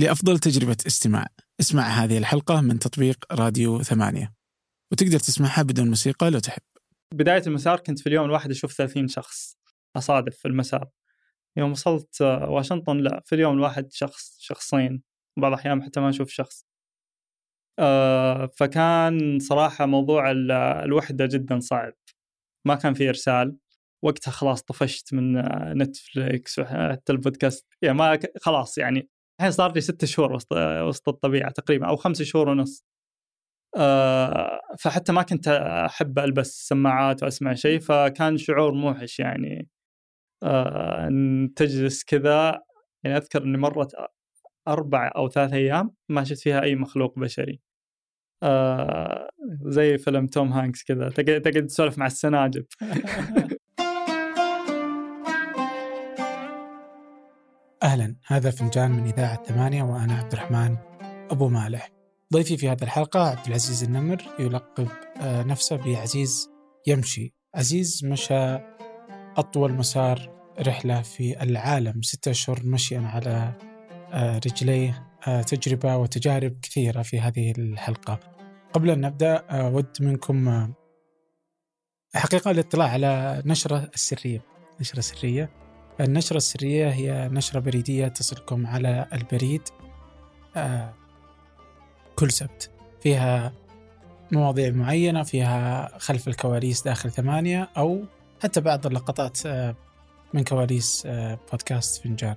لأفضل تجربة استماع. اسمع هذه الحلقة من تطبيق راديو ثمانية. وتقدر تسمعها بدون موسيقى لو تحب. بداية المسار كنت في اليوم الواحد أشوف 30 شخص أصادف في المسار. يوم وصلت واشنطن لا في اليوم الواحد شخص شخصين. بعض الأحيان حتى ما أشوف شخص. آه فكان صراحة موضوع الوحدة جدا صعب. ما كان في إرسال. وقتها خلاص طفشت من نتفليكس وحتى البودكاست. يعني ما خلاص يعني الحين صار لي ست شهور وسط وسط الطبيعة تقريبا أو خمس شهور ونص. آه فحتى ما كنت أحب ألبس سماعات وأسمع شيء فكان شعور موحش يعني. آه أن تجلس كذا يعني أذكر أني مرت أربع أو ثلاث أيام ما شفت فيها أي مخلوق بشري. آه زي فيلم توم هانكس كذا تقعد تسولف مع السناجب. أهلا. هذا فنجان من إذاعة ثمانية وأنا عبد الرحمن أبو مالح. ضيفي في هذه الحلقة عبد العزيز النمر يلقب آه، نفسه بعزيز يمشي. عزيز مشى أطول مسار رحلة في العالم. ستة أشهر مشيا على آه، رجليه. آه، تجربة وتجارب كثيرة في هذه الحلقة. قبل أن نبدأ أود منكم حقيقة الاطلاع على نشرة السرية. نشرة سرية. النشرة السرية هي نشرة بريدية تصلكم على البريد. آه كل سبت. فيها مواضيع معينة فيها خلف الكواليس داخل ثمانية أو حتى بعض اللقطات آه من كواليس آه بودكاست فنجان.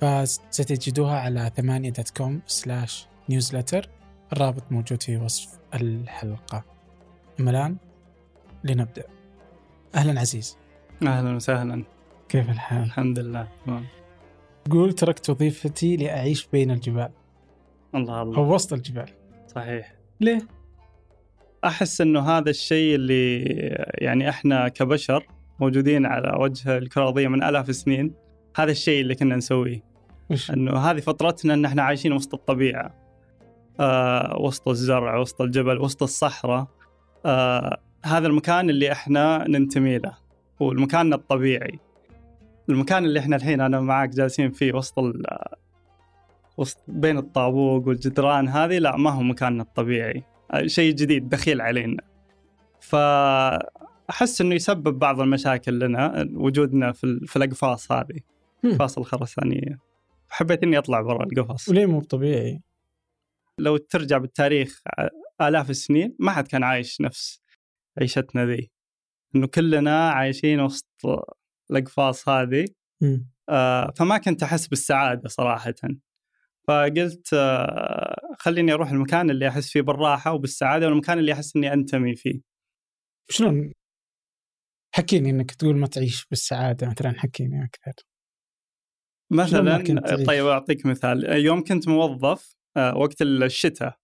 فستجدوها على ثمانية dot com slash newsletter الرابط موجود في وصف الحلقة. أما الآن لنبدأ. أهلا عزيز. أهلا وسهلا. كيف الحال؟ الحمد لله تمام. قول تركت وظيفتي لأعيش بين الجبال. الله الله. أو وسط الجبال. صحيح. ليه؟ أحس أنه هذا الشيء اللي يعني إحنا كبشر موجودين على وجه الكرة الأرضية من آلاف السنين هذا الشيء اللي كنا نسويه. وش؟ أنه هذه فترتنا أن إحنا عايشين وسط الطبيعة. آه وسط الزرع وسط الجبل وسط الصحراء. آه هذا المكان اللي إحنا ننتمي له. هو الطبيعي. المكان اللي إحنا الحين أنا معاك جالسين فيه وسط ال وسط بين الطابوق والجدران هذه لا ما هو مكاننا الطبيعي. شيء جديد دخيل علينا. فأحس أنه يسبب بعض المشاكل لنا وجودنا في, في الأقفاص هذه الأقفاص الخرسانية. حبيت أني أطلع برا القفص. وليه مو طبيعي؟ لو ترجع بالتاريخ آلاف السنين ما حد كان عايش نفس عيشتنا ذي. أنه كلنا عايشين وسط الاقفاص هذه. آه فما كنت أحس بالسعادة صراحة. فقلت آه خليني أروح المكان اللي أحس فيه بالراحة وبالسعادة والمكان اللي أحس إني أنتمي فيه. شلون؟ حكيني إنك تقول ما تعيش بالسعادة مثلا حكيني أكثر. مثلا طيب أعطيك مثال. يوم كنت موظف آه وقت الشتاء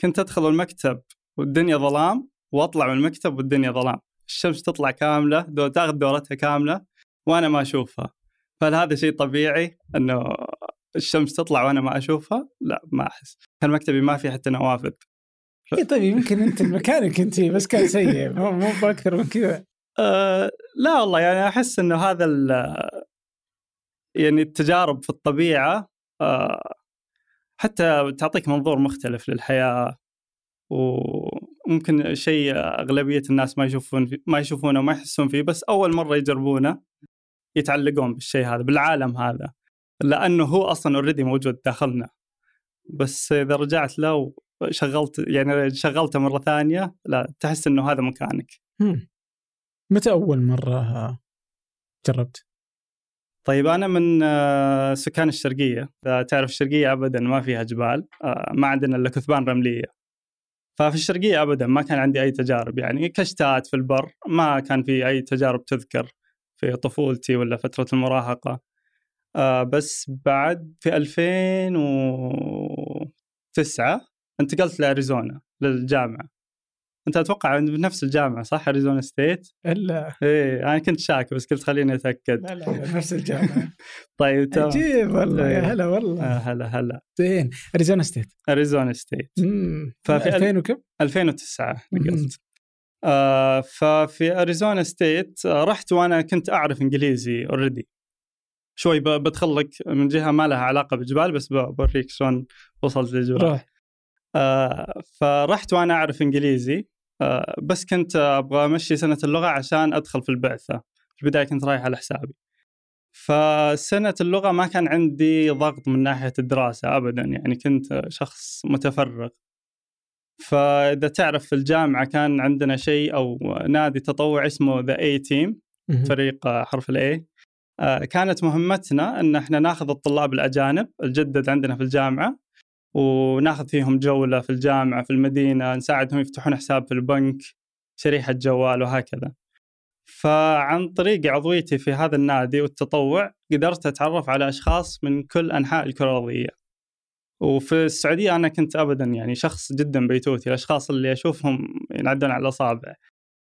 كنت أدخل المكتب والدنيا ظلام وأطلع من المكتب والدنيا ظلام. الشمس تطلع كاملة دو تاخذ دورتها كاملة. وأنا ما أشوفها. فهل هذا شيء طبيعي إنه الشمس تطلع وأنا ما أشوفها؟ لا ما أحس. كان مكتبي ما في حتى نوافذ. إيه طيب يمكن أنت مكانك أنت بس كان سيء. مو مو بأكثر من كذا. أه لا والله يعني أحس إنه هذا يعني التجارب في الطبيعة أه حتى تعطيك منظور مختلف للحياة. وممكن شيء أغلبية الناس ما يشوفون ما يشوفونه وما يحسون فيه بس أول مرة يجربونه. يتعلقون بالشيء هذا بالعالم هذا لأنه هو أصلا اوريدي موجود داخلنا بس إذا رجعت له وشغلت يعني شغلته مرة ثانية لا تحس إنه هذا مكانك. متى أول مرة جربت؟ طيب أنا من آه، سكان الشرقية، إذا تعرف الشرقية ابدا ما فيها جبال، آه، ما عندنا إلا كثبان رملية. ففي الشرقية ابدا ما كان عندي أي تجارب يعني كشتات في البر ما كان في أي تجارب تذكر في طفولتي ولا فترة المراهقة. آه بس بعد في 2009 انتقلت لأريزونا للجامعة. أنت أتوقع بنفس الجامعة صح؟ أريزونا ستيت؟ إلا. إيه أنا كنت شاك بس قلت خليني أتأكد. لا لا نفس الجامعة. طيب تمام. عجيب والله يا. هلا والله. آه هلا هلا. زين أريزونا ستيت. أريزونا ستيت. ففي 2000 وكم؟ 2009 نقلت آه ففي أريزونا ستيت آه رحت وأنا كنت أعرف إنجليزي already شوي ب- بدخل لك من جهة ما لها علاقة بالجبال بس بوريك شلون وصلت للجبال. روح آه فرحت وأنا أعرف إنجليزي. آه بس كنت أبغى أمشي سنة اللغة عشان أدخل في البعثة. في البداية كنت رايح على حسابي. فسنة اللغة ما كان عندي ضغط من ناحية الدراسة أبدا يعني كنت شخص متفرغ. فإذا تعرف في الجامعة كان عندنا شيء أو نادي تطوع اسمه the A team. فريق آه، حرف ال A كانت مهمتنا إن إحنا ناخذ الطلاب الأجانب الجدد عندنا في الجامعة وناخذ فيهم جولة في الجامعة في المدينة نساعدهم يفتحون حساب في البنك شريحة جوال وهكذا. فعن طريق عضويتي في هذا النادي والتطوع قدرت أتعرف على أشخاص من كل أنحاء الكره الارضيه. وفي السعودية أنا كنت ابدا يعني شخص جدا بيتوتي، الأشخاص اللي أشوفهم ينعدون على الاصابع.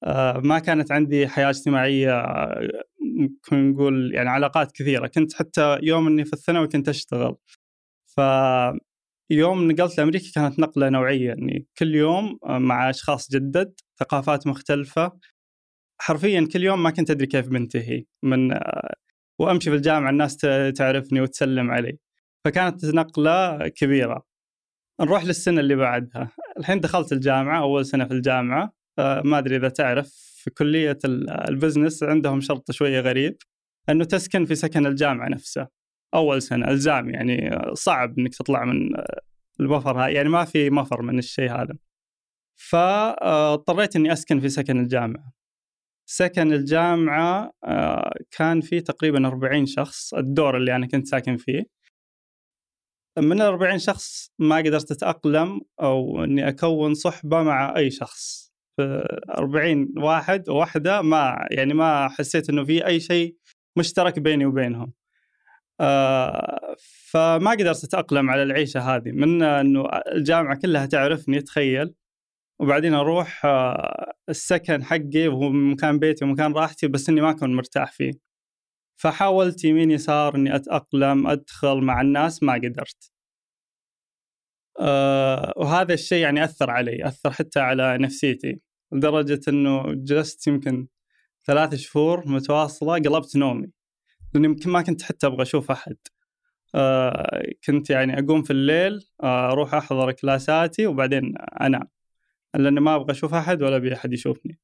آه، ما كانت عندي حياة اجتماعية نقول يعني علاقات كثيرة. كنت حتى يوم إني في الثانوي كنت أشتغل. ف يوم نقلت لأمريكا كانت نقلة نوعية. إني كل يوم آه، مع أشخاص جدد ثقافات مختلفة. حرفيا كل يوم ما كنت أدري كيف بنتهي. من آه، وأمشي في الجامعة الناس تعرفني وتسلم علي. فكانت نقلة كبيرة. نروح للسنة اللي بعدها. الحين دخلت الجامعة أول سنة في الجامعة. آه، ما أدري إذا تعرف في كلية ال- البزنس عندهم شرط شوية غريب إنه تسكن في سكن الجامعة نفسه. أول سنة الزام يعني آه، صعب إنك تطلع من آه، المفر هاي يعني ما في مفر من الشيء هذا. فاضطريت إني أسكن في سكن الجامعة. سكن الجامعة آه، كان فيه تقريبا 40 شخص. الدور اللي أنا كنت ساكن فيه. من ال 40 شخص ما قدرت أتأقلم أو إني أكون صحبة مع أي شخص في 40 واحد وواحده ما يعني ما حسيت إنه في أي شيء مشترك بيني وبينهم. آه فما قدرت أتأقلم على العيشة هذه من إنه الجامعة كلها تعرفني تخيل وبعدين أروح آه السكن حقي وهو مكان بيتي ومكان راحتي بس إني ما أكون مرتاح فيه. فحاولت يمين يسار إني أتأقلم أدخل مع الناس ما قدرت. آه وهذا الشيء يعني أثر علي، أثر حتى على نفسيتي لدرجة إنه جلست يمكن ثلاث شهور متواصلة قلبت نومي لأني يمكن ما كنت حتى أبغى أشوف أحد. آه كنت يعني أقوم في الليل آه أروح أحضر كلاساتي وبعدين أنام لأني ما أبغى أشوف أحد ولا أبي أحد يشوفني.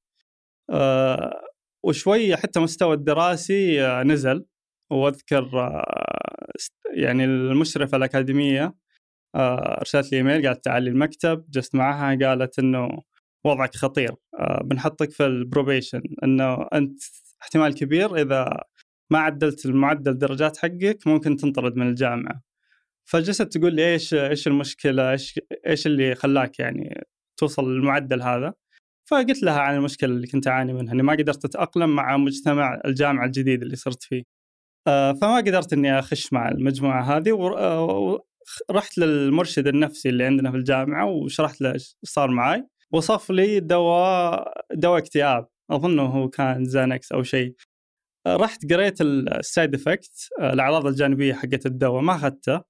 آه وشوي حتى مستوى الدراسي آه، نزل. واذكر آه، يعني المشرفه الأكاديمية آه، أرسلت لي إيميل قالت تعالي المكتب. جلست معها قالت إنه وضعك خطير بنحطك في ال probation إنه أنت احتمال كبير إذا ما عدلت المعدل درجات حقك ممكن تنطرد من الجامعة. فجلست تقول لي إيش إيش المشكلة إيش إيش اللي خلاك يعني توصل للمعدل هذا؟ فقلت لها عن المشكلة اللي كنت أعاني منها إني ما قدرت أتأقلم مع مجتمع الجامعة الجديد اللي صرت فيه. آه، فما قدرت إني أخش مع المجموعة هذه ورحت للمرشد النفسي اللي عندنا في الجامعة وشرحت له إيش صار معي وصف لي دواء دواء اكتئاب أظنه هو كان زانكس أو شيء. آه، رحت قريت ال side effect الأعراض الجانبية حقت الدواء ما أخذته. آه،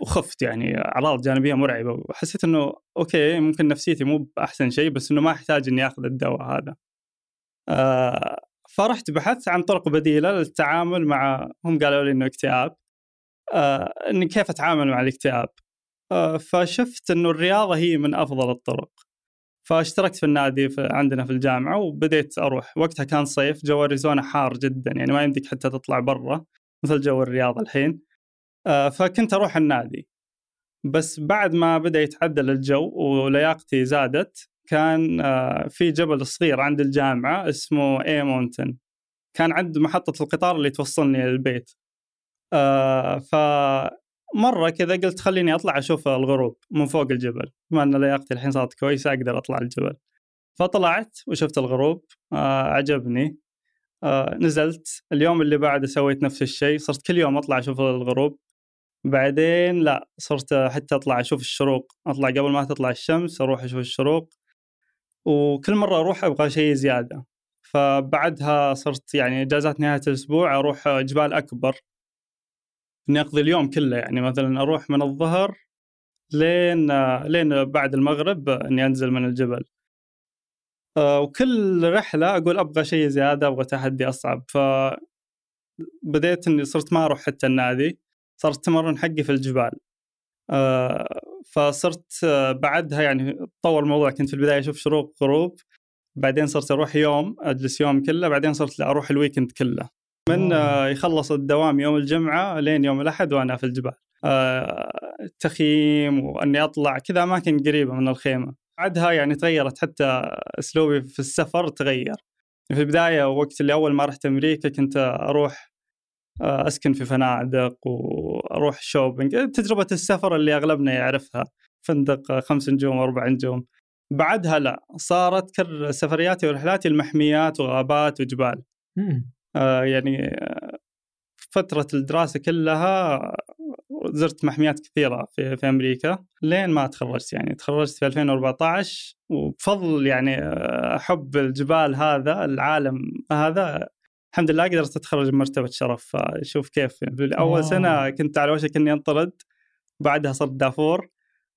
وخفت يعني اعراض جانبية مرعبة وحسيت إنه okay ممكن نفسيتي مو بأحسن شيء بس إنه ما أحتاج إني آخذ الدواء هذا. آه، فرحت بحثت عن طرق بديلة للتعامل مع هم قالوا لي إنه اكتئاب آه، إني كيف أتعامل مع الاكتئاب. آه، فشفت إنه الرياضة هي من أفضل الطرق. فاشتركت في النادي في عندنا في الجامعة وبديت أروح وقتها كان صيف جو أريزونا حار جدا يعني ما يمديك حتى تطلع برا مثل جو الرياض الحين. آه، فكنت أروح النادي. بس بعد ما بدأ يتعدل الجو ولياقتي زادت كان آه، في جبل صغير عند الجامعة اسمه اي مونتن كان عند محطة القطار اللي توصلني للبيت. آه، فمرة كذا قلت خليني أطلع أشوف الغروب من فوق الجبل. بما أن لياقتي الحين صارت كويسة أقدر أطلع الجبل. فطلعت وشفت الغروب. عجبني. نزلت. اليوم اللي بعده سويت نفس الشيء. صرت كل يوم أطلع أشوف الغروب. بعدين لا صرت حتى أطلع أشوف الشروق أطلع قبل ما تطلع الشمس أروح أشوف الشروق وكل مرة أروح أبغى شيء زيادة. فبعدها صرت يعني اجازات نهاية الأسبوع أروح جبال أكبر. اني اقضي اليوم كله يعني مثلا أروح من الظهر لين لين بعد المغرب إني أنزل من الجبل. آه، وكل رحلة أقول أبغى شيء زيادة أبغى تحدي أصعب. ف بديت إني صرت ما أروح حتى النادي. صارت التمرن حقي في الجبال. آه، فصرت آه، بعدها يعني تطور الموضوع كنت في البداية أشوف شروق غروب بعدين صرت أروح يوم أجلس يوم كله بعدين صرت أروح الويكند كله. من آه، يخلص الدوام يوم الجمعة لين يوم الأحد وأنا في الجبال. التخييم وأني أطلع كذا أماكن قريبة من الخيمة. بعدها يعني تغيرت حتى أسلوبي في السفر تغير. في البداية وقت اللي أول ما رحت أمريكا كنت أروح آه، أسكن في فنادق وأروح شوبينج تجربة السفر اللي أغلبنا يعرفها. فندق خمس نجوم أربع نجوم. بعدها لا صارت كر سفرياتي ورحلاتي المحميات وغابات وجبال. آه يعني آه، فترة الدراسة كلها زرت محميات كثيرة في, في أمريكا. لين ما تخرجت يعني. تخرجت في 2014 وبفضل يعني آه، حب الجبال هذا العالم هذا الحمد لله قدرت أتخرج بمرتبه شرف فشوف كيف. في اول سنة كنت على وشك إني أنطرد بعدها صرت دافور.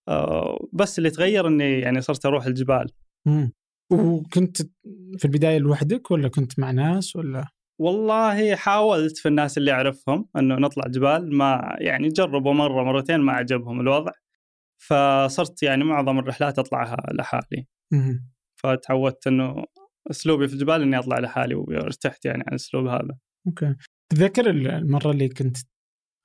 آه، بس اللي تغير إني يعني صرت أروح الجبال. مم. وكنت في البداية لوحدك ولا كنت مع ناس ولا؟ والله حاولت في الناس اللي أعرفهم إنه نطلع جبال ما يعني جربوا مرة مرتين ما عجبهم الوضع. فصرت يعني معظم الرحلات أطلعها لحالي. فتعودت إنه أسلوبي في الجبال إني أطلع لحالي وأرتحت يعني عن الأسلوب هذا. أوكي. تذكر المرة اللي كنت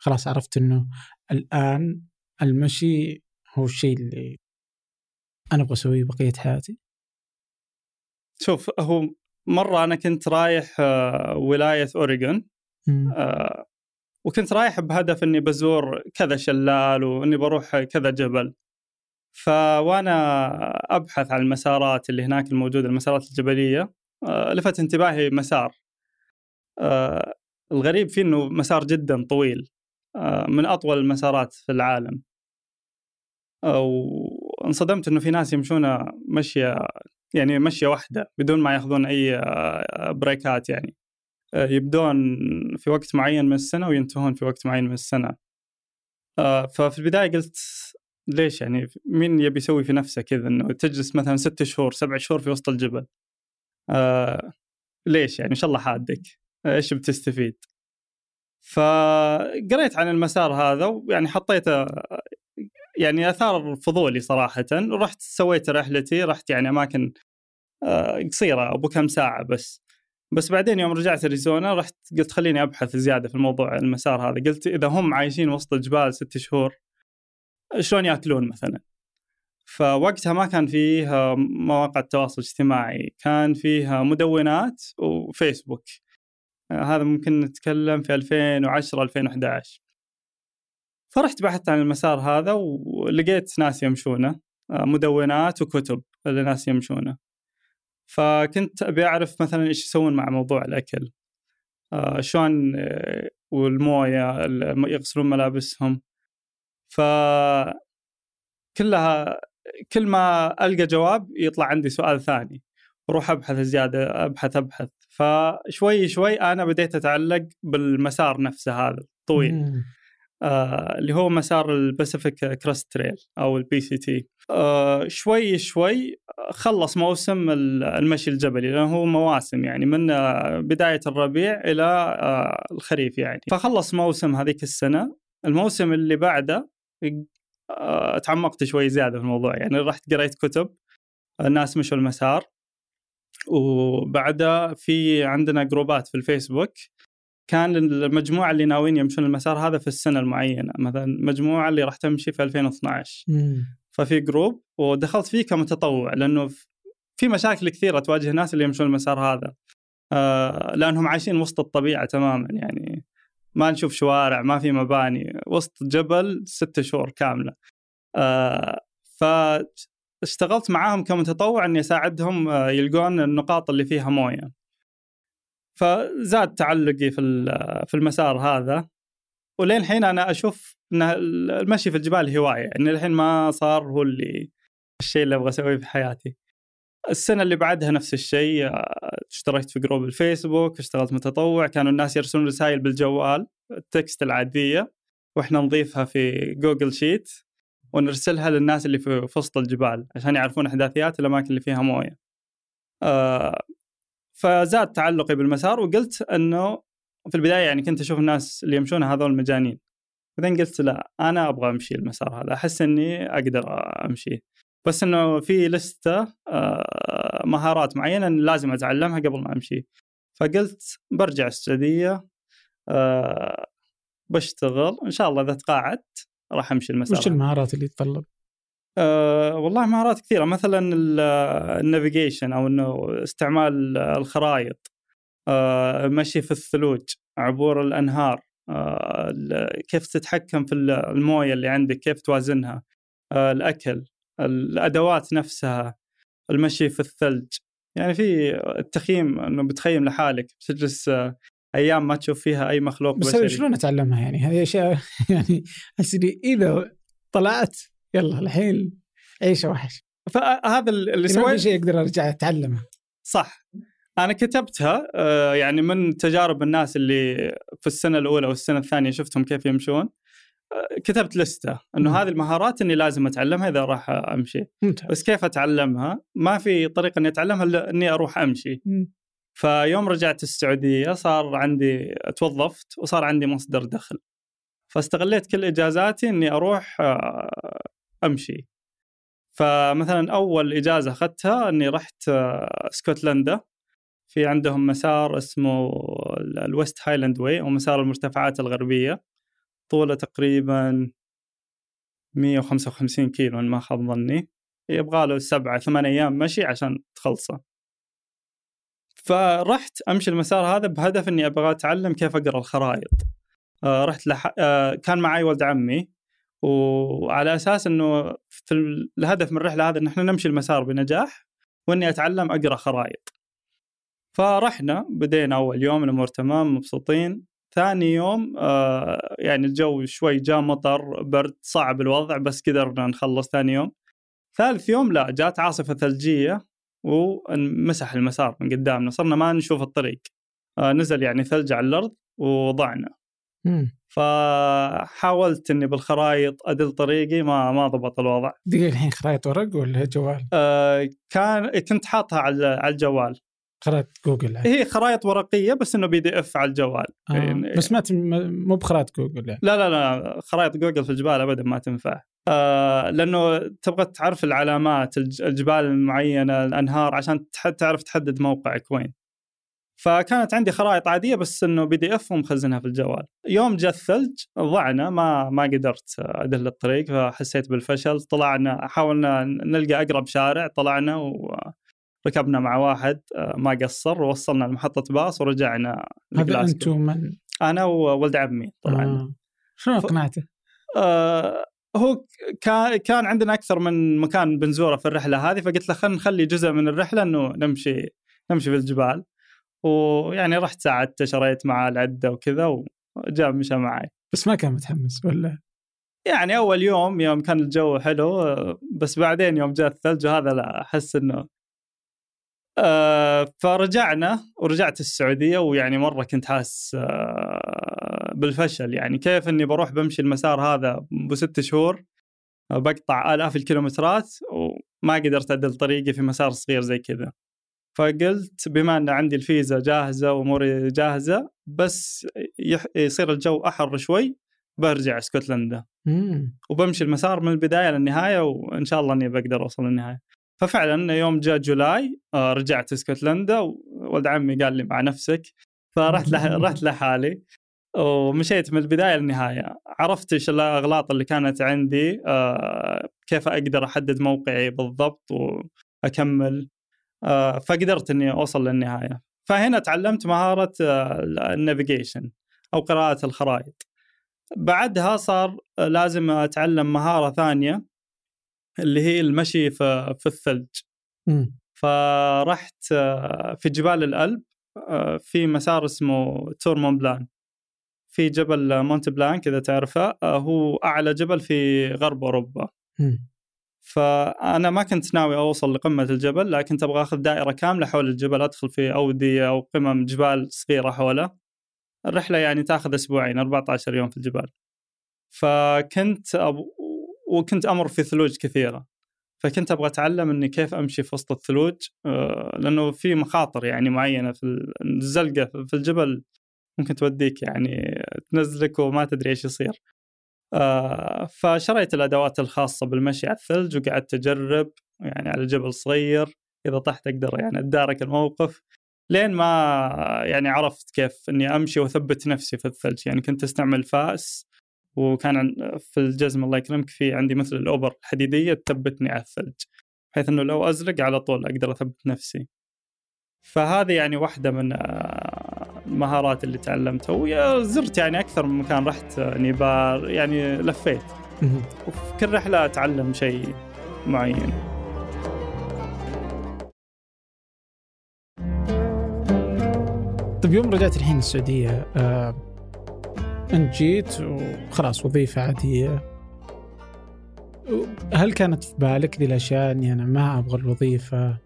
خلاص عرفت إنه الآن المشي هو الشيء اللي أنا أبغى أسويه بقية حياتي؟ شوف هو مرة أنا كنت رايح آه، ولاية أوريغون آه، وكنت رايح بهدف إني بزور كذا شلال وإني بروح كذا جبل فوانا أبحث عن المسارات اللي هناك الموجودة المسارات الجبلية آه، لفت انتباهي مسار. آه، الغريب فيه إنه مسار جدا طويل آه، من أطول المسارات في العالم. وانصدمت إنه في ناس يمشون مشية يعني مشية واحدة بدون ما يأخذون أي بريكات يعني. يبدون في وقت معين من السنة وينتهون في وقت معين من السنة. ففي البداية قلت ليش يعني؟ مين يبي يسوي في نفسه كذا؟ إنه تجلس مثلا ست شهور سبع شهور في وسط الجبل. آه ليش يعني؟ إن شاء الله حادك. إيش بتستفيد؟ فقريت عن المسار هذا ويعني حطيت يعني أثار فضولي صراحة. ورحت سويت رحلتي رحت يعني أماكن آه، قصيرة أبو كم ساعة بس. بس بعدين يوم رجعت أريزونا رحت قلت خليني أبحث زيادة في الموضوع المسار هذا. قلت إذا هم عايشين وسط الجبال ست شهور شلون ياكلون مثلا. فوقتها ما كان فيه مواقع التواصل الاجتماعي كان فيه مدونات وفيسبوك. هذا ممكن نتكلم في 2010 2011 فرحت بحثت عن المسار هذا ولقيت ناس يمشونه مدونات وكتب لناس يمشونه. فكنت أبي أعرف مثلا إيش يسوون مع موضوع الأكل. شلون والموية يغسلون ملابسهم. ف كلها كل ما ألقى جواب يطلع عندي سؤال ثاني. أروح أبحث زيادة أبحث أبحث. فشوي شوي أنا بديت أتعلق بالمسار نفسه هذا الطويل آه اللي هو مسار ال Pacific Crest Trail أو ال PCT. آه شوي شوي خلص موسم المشي الجبلي لأنه هو مواسم يعني من بداية الربيع إلى آه الخريف يعني. فخلص موسم هذيك السنة. الموسم اللي بعده آه، تعمقت شوي زيادة في الموضوع. يعني رحت قريت كتب الناس مشوا المسار. وبعدها في عندنا جروبات في الفيسبوك. كان المجموعة اللي ناويين يمشون المسار هذا في السنة المعينة. مثلا المجموعه اللي راح تمشي في 2012 مم. ففي جروب ودخلت فيه كمتطوع لأنه في مشاكل كثيرة تواجه الناس اللي يمشون المسار هذا. آه لأنهم عايشين وسط الطبيعة تماما. يعني ما نشوف شوارع ما في مباني وسط جبل ستة شهور كاملة. آه فاشتغلت معاهم كمتطوع إني أساعدهم آه، يلقون النقاط اللي فيها موية. فزاد تعلقي في في المسار هذا. ولين الحين أنا أشوف ان المشي في الجبال هواية يعني الحين ما صار هو اللي الشيء اللي أبغى أسويه في حياتي. السنة اللي بعدها نفس الشيء آه، اشتركت في group الفيسبوك اشتغلت متطوع كانوا الناس يرسلون رسائل بالجوال ال text العادية وإحنا نضيفها في Google Sheet ونرسلها للناس اللي في وسط الجبال عشان يعرفون أحداثيات الأماكن اللي فيها موية. آه فزاد تعلقي بالمسار وقلت إنه في البداية يعني كنت أشوف الناس اللي يمشون هذول مجانين بعدين قلت لا أنا أبغى أمشي المسار هذا أحس إني أقدر أمشي بس إنه في لستة آه، مهارات معينة لازم أتعلمها قبل ما أمشي. فقلت برجع السعودية آه، بشتغل. إن شاء الله إذا تقاعدت راح أمشي المسار وش المهارات اللي تطلب؟ أه والله مهارات كثيرة. مثلا النافيجيشن أو إنه استعمال الخرائط أه مشي في الثلوج عبور الأنهار أه كيف تتحكم في الموية اللي عندك كيف توازنها أه الأكل. الأدوات نفسها المشي في الثلج. يعني في التخييم إنه بتخيم لحالك بتجلس آه، أيام ما تشوف فيها أي مخلوق بس بشري. شلون أتعلمها يعني؟ هذه أشياء يعني إذا طلعت يلا الحين عيشه وحش. فهذا اللي سويت ما في سويت. شيء أقدر أرجع أتعلمه. صح. أنا كتبتها آه، يعني من تجارب الناس اللي في السنة الأولى والسنة الثانية شفتهم كيف يمشون. كتبت لستة مم. انه هذه المهارات إني لازم أتعلمها إذا راح أمشي. ممتاز. بس كيف أتعلمها؟ ما في طريقة إني أتعلمها إلا إني أروح أمشي. مم. فيوم رجعت السعودية صار عندي توظفت وصار عندي مصدر دخل. فاستغليت كل إجازاتي إني أروح آه، أمشي. فمثلا أول إجازة أخذتها إني رحت آه، اسكتلندا في عندهم مسار اسمه ال- ال West Highland Way أو مسار المرتفعات الغربية. طوله تقريبا 155 كيلو ان ما خاب ظني. يبغى له سبعة ثمان أيام مشي عشان تخلصه. فرحت أمشي المسار هذا بهدف إني أبغى أتعلم كيف أقرأ الخرائط. آه رحت لح... آه كان معي ولد عمي وعلى أساس إنه في ال- الهدف من الرحلة هذا إن إحنا نمشي المسار بنجاح وإني أتعلم أقرأ خرائط. فرحنا بدينا أول يوم الأمور تمام مبسوطين. ثاني يوم آه يعني الجو شوي جاء مطر برد صعب الوضع بس قدرنا نخلص ثاني يوم. ثالث يوم لا جات عاصفة ثلجية ومسح المسار من قدامنا صرنا ما نشوف الطريق. آه نزل يعني ثلج على الأرض وضعنا مم. فحاولت إني بالخرائط أدل طريقي ما ما ضبط الوضع. دقيقة الحين خرائط ورق ولا جوال؟ آه كان كنت حاطها على على الجوال. خرائط جوجل يعني. هي خرائط ورقية بس إنه PDF على الجوال. آه. يعني بس ما تم... مو بخرائط جوجل يعني. لا لا لا خرائط جوجل في الجبال ابدا ما تنفع. آه لأنه تبغى تعرف العلامات الج- الجبال المعينة الأنهار عشان تح- تعرف تحدد موقعك وين. فكانت عندي خرائط عادية بس إنه PDF ومخزنها في الجوال. يوم جاء الثلج ضعنا ما ما قدرت أدل الطريق فحسيت بالفشل. طلعنا حاولنا نلقى أقرب شارع طلعنا وركبنا مع واحد آه، ما قصر ووصلنا لمحطة باص ورجعنا هذا. أنتم من أنا وولد عمي طلعنا آه. شلون ف- اقنعته؟ آه هو كان كان عندنا أكثر من مكان بنزوره في الرحلة هذه فقلت له خلينا نخلي جزء من الرحلة إنه نمشي نمشي في الجبال ويعني رحت ساعدته شريت معاه العدة وكذا وجاء مشى معي بس ما كان متحمس ولا يعني أول يوم يوم كان الجو حلو آه، بس بعدين يوم جاء الثلج وهذا لا أحس إنه آه فرجعنا ورجعت السعودية ويعني مرة كنت حاس آه بالفشل يعني كيف إني بروح بمشي المسار هذا بست شهور آه، بقطع آلاف الكيلومترات وما قدرت أدل طريقي في مسار صغير زي كذا فقلت بما إن عندي الفيزا جاهزة وأموري جاهزة بس يح- يصير الجو أحر شوي برجع اسكتلندا. وبمشي المسار من البداية للنهاية وإن شاء الله إني بقدر أوصل للنهاية. ففعلا يوم جاء جولاي آه، رجعت اسكتلندا وولد عمي قال لي مع نفسك فرحت لح... رحت لحالي ومشيت من البداية للنهاية، عرفت إيش الأغلاط اللي كانت عندي آه، كيف أقدر أحدد موقعي بالضبط وأكمل آه، فقدرت إني أوصل للنهاية. فهنا تعلمت مهارة ال navigation أو قراءة الخرائط. بعدها صار لازم أتعلم مهارة ثانية اللي هي المشي في في الثلج. مم. فرحت آه، في جبال الألب آه، في مسار اسمه تور مون بلان في جبل مونت بلانك إذا تعرفه آه، هو أعلى جبل في غرب أوروبا. مم. فأنا ما كنت ناوي أوصل لقمة الجبل لكن أبغى أخذ دائرة كاملة حول الجبل أدخل في أودية أو قمم جبال صغيرة حوله. الرحلة يعني تاخذ أسبوعين 14 يوم في الجبال. فكنت أب... وكنت أمر في ثلوج كثيرة. فكنت أبغى أتعلم إني كيف أمشي في وسط الثلوج آه، لأنه في مخاطر يعني معينة في الزلقة في الجبل ممكن توديك يعني تنزلك وما تدري إيش يصير. آه فشريت الأدوات الخاصة بالمشي على الثلج وقعدت أجرب يعني على جبل صغير. إذا طحت أقدر يعني أتدارك الموقف لين ما يعني عرفت كيف إني أمشي وأثبت نفسي في الثلج. يعني كنت أستعمل فأس وكان في الجزم الله يكرمك في عندي مثل الأوبر الحديدية تثبتني على الثلج بحيث إنه لو أزرق على طول أقدر أثبت نفسي. فهذه يعني واحدة من آه، المهارات اللي تعلمتها وزرت يعني أكثر من مكان رحت نيبار يعني لفيت. وفي كل رحلة أتعلم شيء معين. طيب يوم رجعت الحين السعودية آه انت جيت وخلاص وظيفة عادية هل كانت في بالك ذي الأشياء إني أنا ما أبغى الوظيفة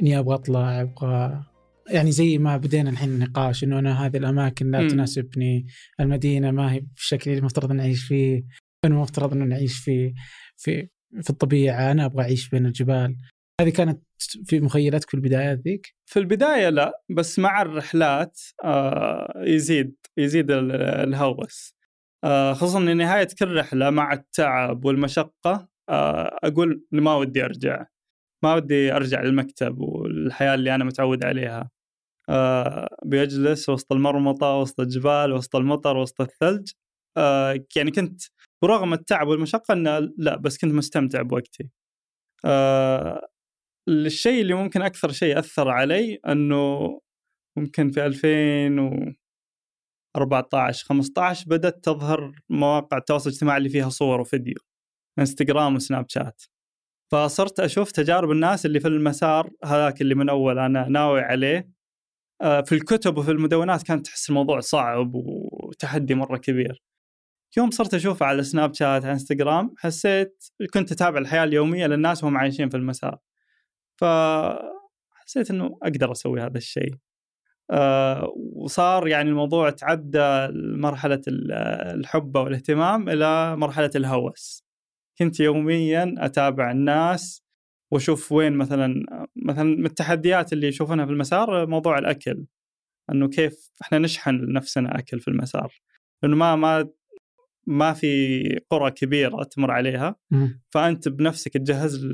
إني أبغى أطلع أبغى يعني زي ما بدينا الحين النقاش إنه أنا هذه الأماكن لا م. تناسبني، المدينة ما هي بالشكل اللي المفترض نعيش فيه، أنا المفترض ان نعيش في في في الطبيعة، أنا أبغى أعيش بين الجبال. هذه كانت في مخيلتك في البدايات ذيك؟ في البداية لا بس مع الرحلات آه يزيد يزيد الهوس. آه خصوصا إن نهاية كل رحلة مع التعب والمشقة آه أقول ما ودي أرجع. ما ودي أرجع للمكتب والحياة اللي أنا متعود عليها بيجلس وسط المرمطة وسط الجبال وسط المطر وسط الثلج يعني كنت برغم التعب والمشقة إنه لا بس كنت مستمتع بوقتي الشيء اللي ممكن أكثر شيء اثر علي إنه ممكن في 2014 15 بدأت تظهر مواقع التواصل الاجتماعي اللي فيها صور وفيديو إنستغرام وسناب شات. فصرت أشوف تجارب الناس اللي في المسار هذاك اللي من أول أنا ناوي عليه. آه، في الكتب وفي المدونات كانت تحس الموضوع صعب وتحدي مرة كبير. يوم صرت أشوفه على سناب شات على إنستغرام حسيت كنت أتابع الحياة اليومية للناس وهم عايشين في المسار. فحسيت إنه أقدر أسوي هذا الشيء. أه وصار يعني الموضوع تعدى مرحله الحب والاهتمام إلى مرحلة الهوس. كنت يوميا أتابع الناس وأشوف وين مثلا مثلا من التحديات اللي يشوفونها في المسار موضوع الأكل. إنه كيف إحنا نشحن لنفسنا أكل في المسار. لأنه ما ما ما في قرى كبيرة تمر عليها فأنت بنفسك تجهز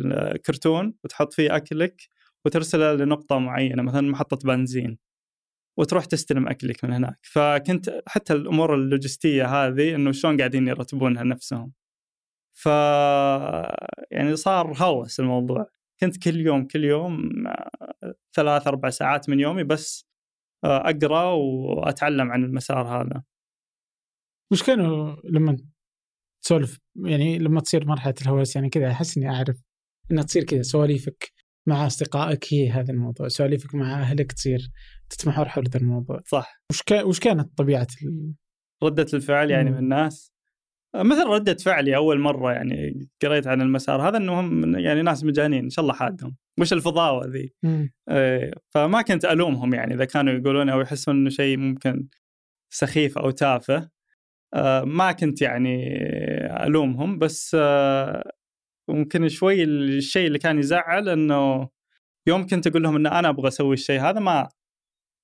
كرتون وتحط فيه أكلك وترسله لنقطة معينة مثلا محطة بنزين وتروح تستلم أكلك من هناك. فكنت حتى الأمور اللوجستية هذه إنه شلون قاعدين يرتبونها نفسهم. ف يعني صار هوس الموضوع. كنت كل يوم كل يوم ثلاث أربع ساعات من يومي بس آه، أقرأ وأتعلم عن المسار هذا. وش كانوا لما تسولف؟ يعني لما تصير مرحلة الهوس يعني كذا أحس إني أعرف إنها تصير كذا سواليفك مع أصدقائك هي هذا الموضوع، سواليفك مع أهلك تصير تتمحور حول هذا الموضوع. صح. وش كان وش كانت طبيعة ال... ردة الفعل يعني من الناس؟ مثل ردة فعلي أول مرة يعني قريت عن المسار هذا أنهم يعني ناس مجانين إن شاء الله حادهم. وش الفضاوة ذي؟ إيه فما كنت ألومهم يعني إذا كانوا يقولون أو يحسون أنه شيء ممكن سخيف أو تافه. آه ما كنت يعني ألومهم بس آه ممكن شوي الشيء اللي كان يزعل أنه يوم كنت أقول لهم أن أنا أبغى أسوي الشيء هذا ما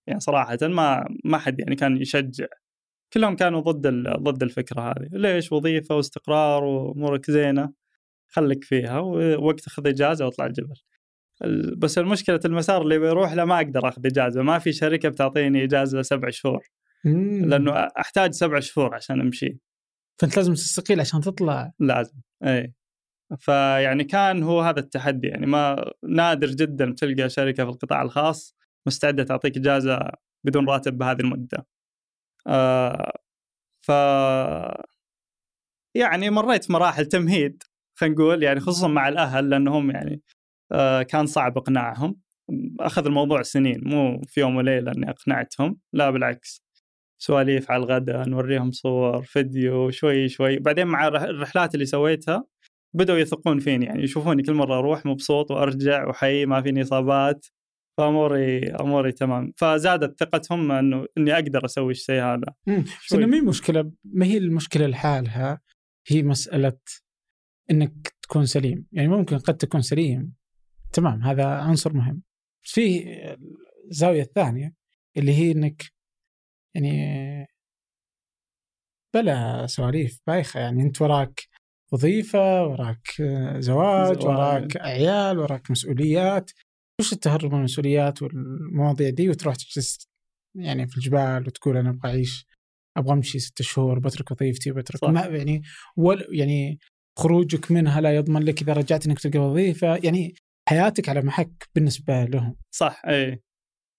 يعني صراحة ما ما حد يعني كان يشجع. كلهم كانوا ضد ضد الفكرة هذه. ليش؟ وظيفة واستقرار وأمورك زينة. خليك فيها ووقت خذ إجازة وأطلع الجبل. بس المشكلة المسار اللي بيروح له ما أقدر أخذ إجازة. ما في شركة بتعطيني إجازة سبع شهور. لأنه أحتاج سبع شهور عشان أمشي. فأنت لازم تستقيل عشان تطلع. لازم. اي فيعني كان هو هذا التحدي يعني ما نادر جدا تلقى شركة في القطاع الخاص مستعدة تعطيك إجازة بدون راتب بهذه المدة. آه ف يعني مريت مراحل تمهيد خلينا نقول يعني خصوصا مع الأهل لأنهم يعني آه كان صعب إقناعهم. أخذ الموضوع سنين مو في يوم وليلة إني أقنعتهم لا بالعكس. سواليف على الغداء نوريهم صور فيديو شوي شوي. بعدين مع الرحلات اللي سويتها بدأوا يثقون فيني يعني يشوفوني كل مرة أروح مبسوط وأرجع وحي ما فيني إصابات. فأموري أموري تمام. فزادت ثقتهم إنه إني أقدر أسوي الشيء هذا. بس إنه ما مشكلة ما هي المشكلة لحالها؟ هي مسألة إنك تكون سليم. يعني ممكن قد تكون سليم. تمام هذا عنصر مهم. في الزاويه الثانية اللي هي إنك يعني بلا سواليف بايخة يعني. انت وراك وظيفة وراك زواج زواج. وراك عيال وراك مسؤوليات. وش التهرب من المسؤوليات والمواضيع دي؟ وتروح تجلس يعني في الجبال وتقول أنا أبغى أعيش أبغى أمشي ستة شهور بترك وظيفتي بترك صح. ما يعني ولا يعني خروجك منها لا يضمن لك إذا رجعت إنك تلقى وظيفة. يعني حياتك على محك بالنسبة لهم. صح اي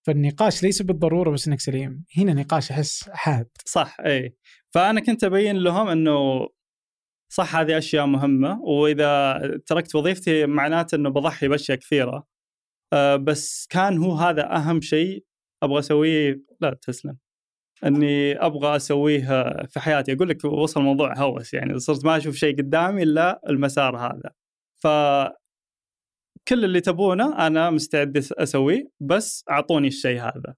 فالنقاش ليس بالضرورة بس إنك سليم. هنا نقاش أحس حاد. صح إي. فأنا كنت أبين لهم إنه صح هذه أشياء مهمة وإذا تركت وظيفتي معناته إنه بضحي بأشياء كثيرة. أه بس كان هو هذا أهم شيء أبغى أسويه. لا تسلم. إني أبغى أسويه في حياتي. أقول لك وصل الموضوع هوس يعني صرت ما أشوف شيء قدامي إلا المسار هذا. ف كل اللي تبونه أنا مستعد أسويه بس أعطوني الشيء هذا.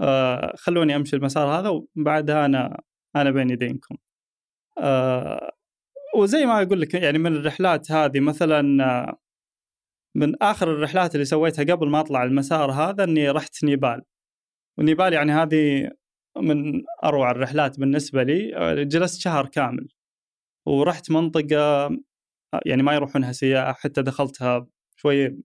آه خلوني أمشي المسار هذا وبعدها أنا أنا بين يدينكم. آه وزي ما أقول لك يعني من الرحلات هذه مثلا آه، من آخر الرحلات اللي سويتها قبل ما أطلع المسار هذا إني رحت نيبال. ونيبال يعني هذه من أروع الرحلات بالنسبة لي آه، جلست شهر كامل. ورحت منطقة آه، يعني ما يروحونها سياح حتى دخلتها شوي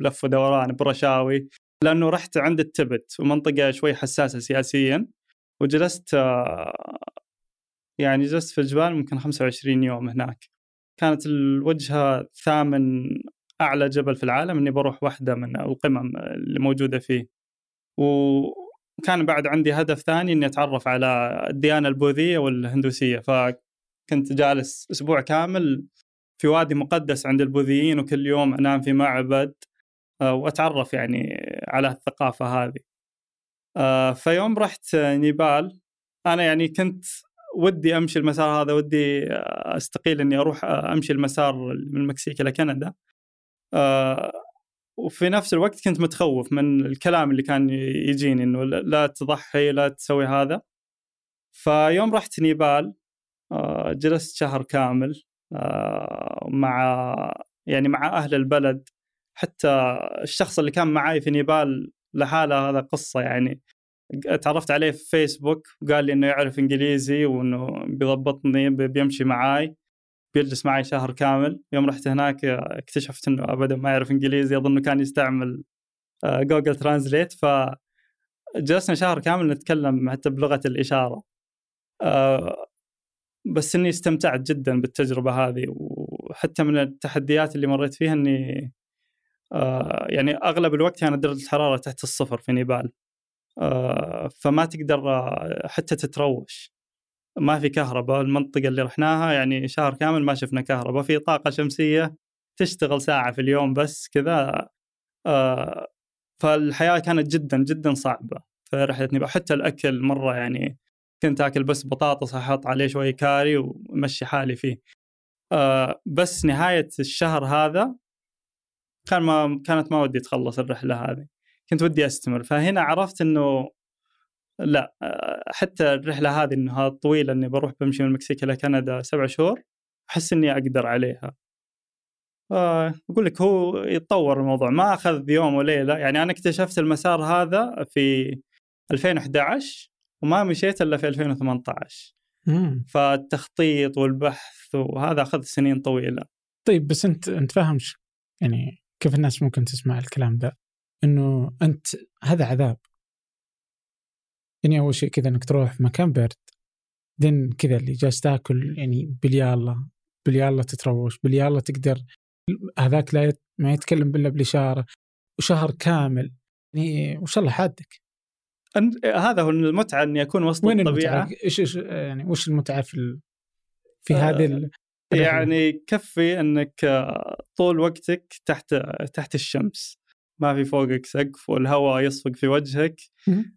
لف ودوران برشاوي لأنه رحت عند التبت ومنطقة شوي حساسة سياسيا وجلست يعني جلست في الجبال ممكن 25 يوم هناك. كانت الوجهة ثامن أعلى جبل في العالم إني بروح واحدة من القمم اللي موجودة فيه. وكان بعد عندي هدف ثاني إني أتعرف على الديانة البوذية والهندوسية فكنت جالس أسبوع كامل في وادي مقدس عند البوذيين وكل يوم أنام في معبد آه، وأتعرف يعني على الثقافة هذه. آه، فيوم رحت نيبال أنا يعني كنت ودي أمشي المسار هذا ودي أستقيل إني أروح أمشي المسار من المكسيك إلى كندا. آه، وفي نفس الوقت كنت متخوف من الكلام اللي كان يجيني إنه لا تضحي لا تسوي هذا. فيوم رحت نيبال جلست شهر كامل آه، مع يعني مع أهل البلد. حتى الشخص اللي كان معي في نيبال لحاله هذا قصة يعني. تعرفت عليه في فيسبوك وقال لي إنه يعرف إنجليزي وإنه بيضبطني بيمشي معاي بيجلس معي شهر كامل. يوم رحت هناك اكتشفت إنه ابدا ما يعرف إنجليزي أظنه كان يستعمل Google Translate ف جلسنا شهر كامل نتكلم حتى بلغة الإشارة. آه، بس إني استمتعت جدا بالتجربة هذه وحتى من التحديات اللي مريت فيها إني آه يعني أغلب الوقت كانت درجه الحرارة تحت الصفر في نيبال. آه فما تقدر آه، حتى تتروش. ما في كهرباء المنطقة اللي رحناها يعني شهر كامل ما شفنا كهرباء. في طاقة شمسية تشتغل ساعة في اليوم بس كذا آه فالحياة كانت جدا جدا صعبة في رحلة نيبال. حتى الأكل مرة يعني كنت آكل بس بطاطس أحط عليه شوي كاري ومشي حالي فيه. آه بس نهاية الشهر هذا كان ما كانت ما ودي تخلص الرحلة هذه. كنت ودي أستمر. فهنا عرفت إنه لا آه حتى الرحلة هذه إنها طويلة إني بروح بمشي من المكسيك إلى كندا سبع شهور أحس إني أقدر عليها. آه، أقول لك هو يتطور الموضوع. ما أخذ يوم وليلة. يعني أنا اكتشفت المسار هذا في 2011 وما مشيت إلا في 2018 مم. فالتخطيط والبحث وهذا أخذ سنين طويلة. طيب بس أنت أنت فاهم يعني كيف الناس ممكن تسمع الكلام ده إنه أنت هذا عذاب. يعني أول شيء كذا إنك تروح مكان برد بعدين كذا اللي جالس تاكل يعني باليالله باليالله تتروش باليالله تقدر هذاك لا يت... ما يتكلم إلا بالاشاره وشهر كامل يعني وش الله حادك. هذا هو المتعة اني اكون وسط وين الطبيعة المتعة؟ إيش إيش يعني وش المتعة في ال... في آه، هذه؟ يعني كفي أنك آه، طول وقتك تحت تحت الشمس ما في فوقك سقف والهواء يصفق في وجهك.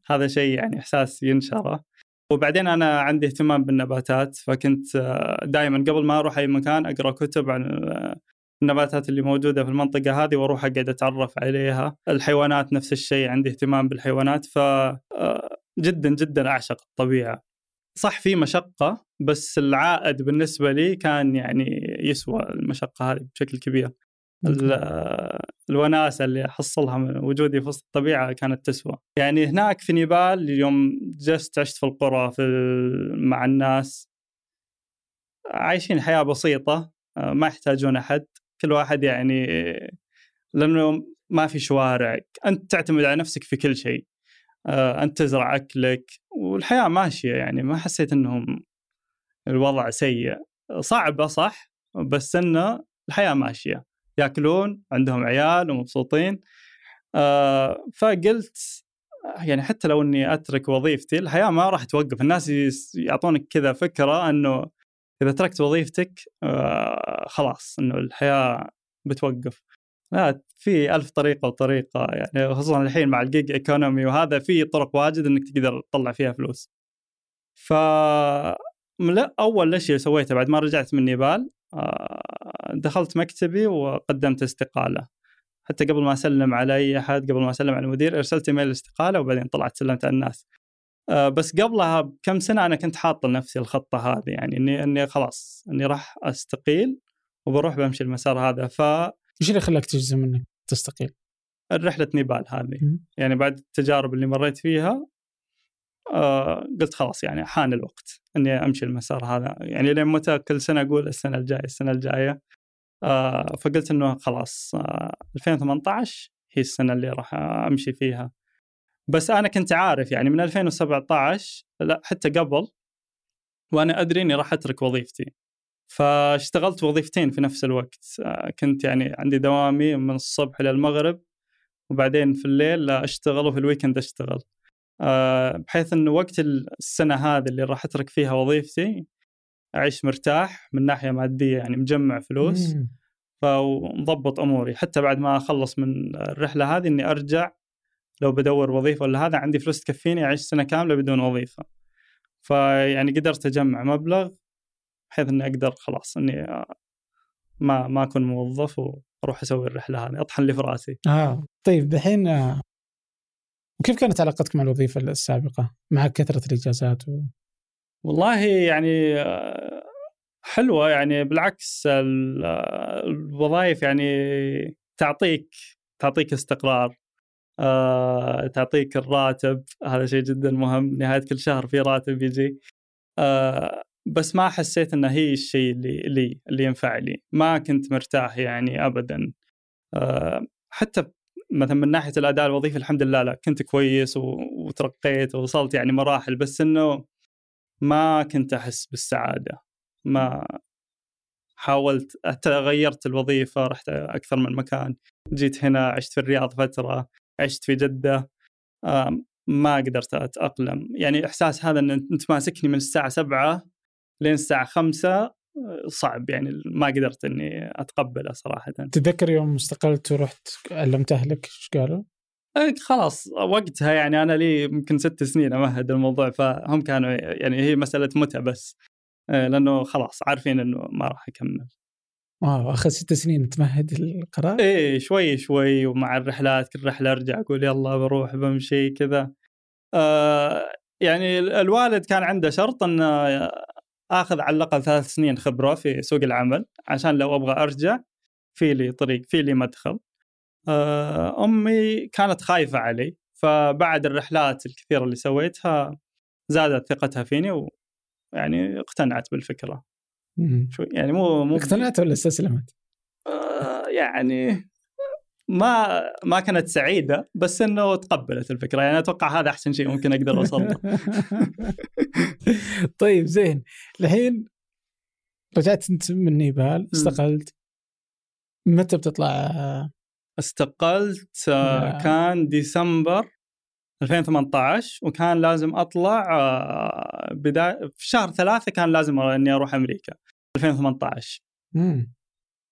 هذا شيء يعني إحساس ينشره وبعدين أنا عندي اهتمام بالنباتات فكنت دائما قبل ما أروح أي مكان أقرأ كتب عن آه، النباتات اللي موجودة في المنطقة هذه وأروح أقعد أتعرف عليها. الحيوانات نفس الشيء عندي اهتمام بالحيوانات ف آه، جدا جدا أعشق الطبيعة. صح في مشقة بس العائد بالنسبة لي كان يعني يسوى المشقة هذه بشكل كبير. ال- الوناسة اللي أحصلها من وجودي في وسط الطبيعة كانت تسوى. يعني هناك في نيبال يوم جلست عشت في القرى في مع الناس. عايشين حياة بسيطة آه، ما يحتاجون أحد، كل واحد يعني لأنه ما في شوارع، أنت تعتمد على نفسك في كل شيء. آه، أنت تزرع أكلك والحياة ماشية يعني ما حسيت إنهم الوضع سيء. صعبة صح بس إنه الحياة ماشية. ياكلون عندهم عيال ومبسوطين آه فقلت يعني حتى لو إني أترك وظيفتي الحياة ما راح توقف الناس يعطونك كذا فكرة إنه إذا تركت وظيفتك آه خلاص إنه الحياة بتوقف. لا في ألف طريقة وطريقة يعني خصوصا الحين مع ال gig economy وهذا في طرق واجد إنك تقدر تطلع فيها فلوس. ف لا أول شيء سويته بعد ما رجعت من نيبال آه، دخلت مكتبي وقدمت استقالة. حتى قبل ما أسلم على اي أحد قبل ما أسلم على المدير إرسلت إيميل الاستقاله وبعدين طلعت سلمت على الناس. بس قبلها بكم سنة أنا كنت حاط لنفسي الخطة هذه يعني إني إني خلاص إني راح أستقيل وبروح بمشي المسار هذا. ف إيش اللي خلاك تجزم إنك تستقيل؟ رحلة نيبال هذه. يعني بعد التجارب اللي مريت فيها آه قلت خلاص يعني حان الوقت إني أمشي المسار هذا. يعني لين متى كل سنة أقول السنة الجاية السنة الجاية؟ آه فقلت إنه خلاص آه 2018 هي السنة اللي راح أمشي فيها. بس أنا كنت عارف يعني من 2017 لا حتى قبل وأنا أدري إني راح أترك وظيفتي. فاشتغلت وظيفتين في نفس الوقت. آه كنت يعني عندي دوامي من الصبح للمغرب وبعدين في الليل أشتغل وفي الويكند أشتغل. آه، بحيث انه وقت السنة هذه اللي راح أترك فيها وظيفتي أعيش مرتاح من ناحية مادية يعني مجمع فلوس. فمضبط أموري. حتى بعد ما أخلص من الرحلة هذه إني أرجع لو بدور وظيفة ولا هذا عندي فلوس تكفيني أعيش سنة كاملة بدون وظيفة فيعني قدرت أجمع مبلغ بحيث إني أقدر خلاص إني ما ما أكون موظف وأروح أسوي الرحلة هذه أطحن لي في رأسي. آه طيب الحين وكيف كانت علاقتك مع الوظيفة السابقة مع كثرة الإجازات؟ و... والله يعني آه، حلوة يعني بالعكس الوظائف يعني تعطيك تعطيك استقرار آه، تعطيك الراتب هذا شيء جدا مهم نهاية كل شهر في راتب يجي. آه، بس ما حسيت إنه هي الشيء اللي اللي اللي ينفع لي. ما كنت مرتاح يعني ابدا. حتى مثلا من ناحية الأداء الوظيفي الحمد لله لا كنت كويس وترقيت ووصلت يعني مراحل بس إنه ما كنت أحس بالسعادة. ما حاولت حتى غيرت الوظيفة رحت أكثر من مكان جيت هنا عشت في الرياض فترة. عشت في جدة ما قدرت أتأقلم يعني إحساس هذا إن أنت ماسكني من الساعة 7 لين الساعة 5 صعب يعني ما قدرت إني أتقبله صراحة تتذكر يوم استقلت ورحت علمت أهلك إيش قالوا؟ إيه، خلاص وقتها يعني أنا لي يمكن ست سنين أمهد الموضوع فهم كانوا يعني هي مسألة متى بس إيه، لأنه خلاص عارفين إنه ما راح أكمل. واو اخذ ست سنين تمهد القرار؟ إيه شوي شوي ومع الرحلات كل رحلة أرجع أقول يلا بروح بمشي كذا. آه يعني الوالد كان عنده شرط إنه آخذ على الأقل ثلاث سنين خبرة في سوق العمل عشان لو أبغى أرجع في لي طريق في لي مدخل آه، أمي كانت خايفة علي فبعد الرحلات الكثيرة اللي سويتها زادت ثقتها فيني ويعني اقتنعت بالفكرة شوي يعني مو مو اقتنعت ولا استسلمت؟ آه يعني ما ما كانت سعيدة بس إنه تقبلت الفكرة. يعني أتوقع هذا أحسن شيء ممكن أقدر أوصل له. طيب زين. الحين رجعت أنت من نيبال استقلت. متى بتطلع؟ استقلت آه، كان ديسمبر 2018 وكان لازم أطلع آه، بدايه في شهر ثلاثة كان لازم أني أروح أمريكا. 2018 مم.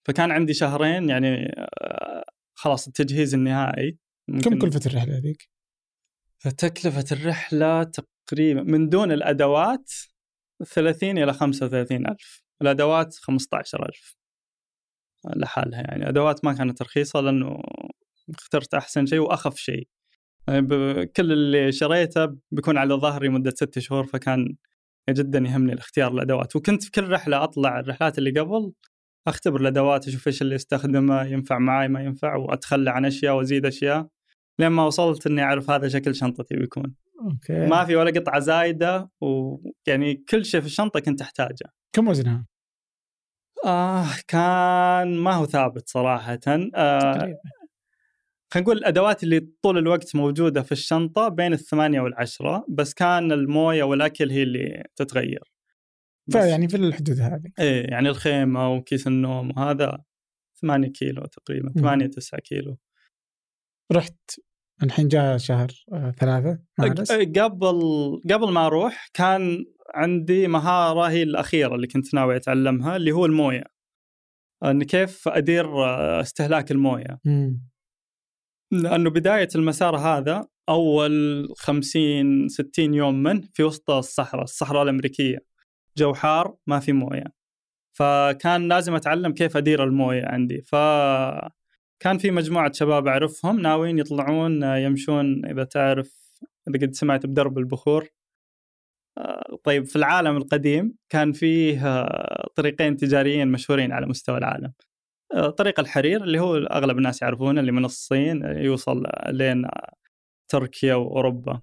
فكان عندي شهرين يعني آه، خلاص التجهيز النهائي. كم كلفة الرحلة هذيك؟ فتكلفة الرحلة تقريبا من دون الأدوات 30 إلى 35 ألف. الأدوات 15 ألف. لحالها يعني. أدوات ما كانت رخيصة لأنه اخترت أحسن شيء وأخف شيء. يعني كل اللي شريته بيكون على ظهري مدة ست شهور فكان جدا يهمني الاختيار الأدوات. وكنت في كل رحلة أطلع الرحلات اللي قبل أختبر الأدوات أشوف إيش اللي أستخدمه ينفع معي ما ينفع وأتخلى عن أشياء وأزيد أشياء لين ما وصلت إني أعرف هذا شكل شنطتي بيكون. أوكي. ما في ولا قطعة زايدة ويعني كل شيء في الشنطة كنت أحتاجه. كم وزنها؟ آه كان ما هو ثابت صراحة. آه خلينا نقول الأدوات اللي طول الوقت موجودة في الشنطة بين الثمانية والعشرة بس كان الموية والأكل هي اللي تتغير. فيعني في الحدود هذه. إيه يعني الخيمة وكيس النوم وهذا 8 كيلو تقريبا مم. 8 9 كيلو. رحت الحين جاء شهر آه، ثلاثة مارس. قبل قبل ما أروح كان عندي مهارة هي الأخيرة اللي كنت ناوي أتعلمها اللي هو الموية. أن كيف أدير آه، استهلاك الموية. مم. لأنه بداية المسار هذا أول 50 60 يوم منه في وسط الصحراء الصحراء الأمريكية. جو حار ما في موية. فكان لازم أتعلم كيف أدير الموية عندي. ف كان في مجموعة شباب أعرفهم ناويين يطلعون يمشون إذا تعرف إذا قد سمعت بدرب البخور. آه، طيب في العالم القديم كان فيه آه، طريقين تجاريين مشهورين على مستوى العالم. طريق الحرير اللي هو أغلب الناس يعرفونه اللي من الصين آه، يوصل لين آه، تركيا وأوروبا.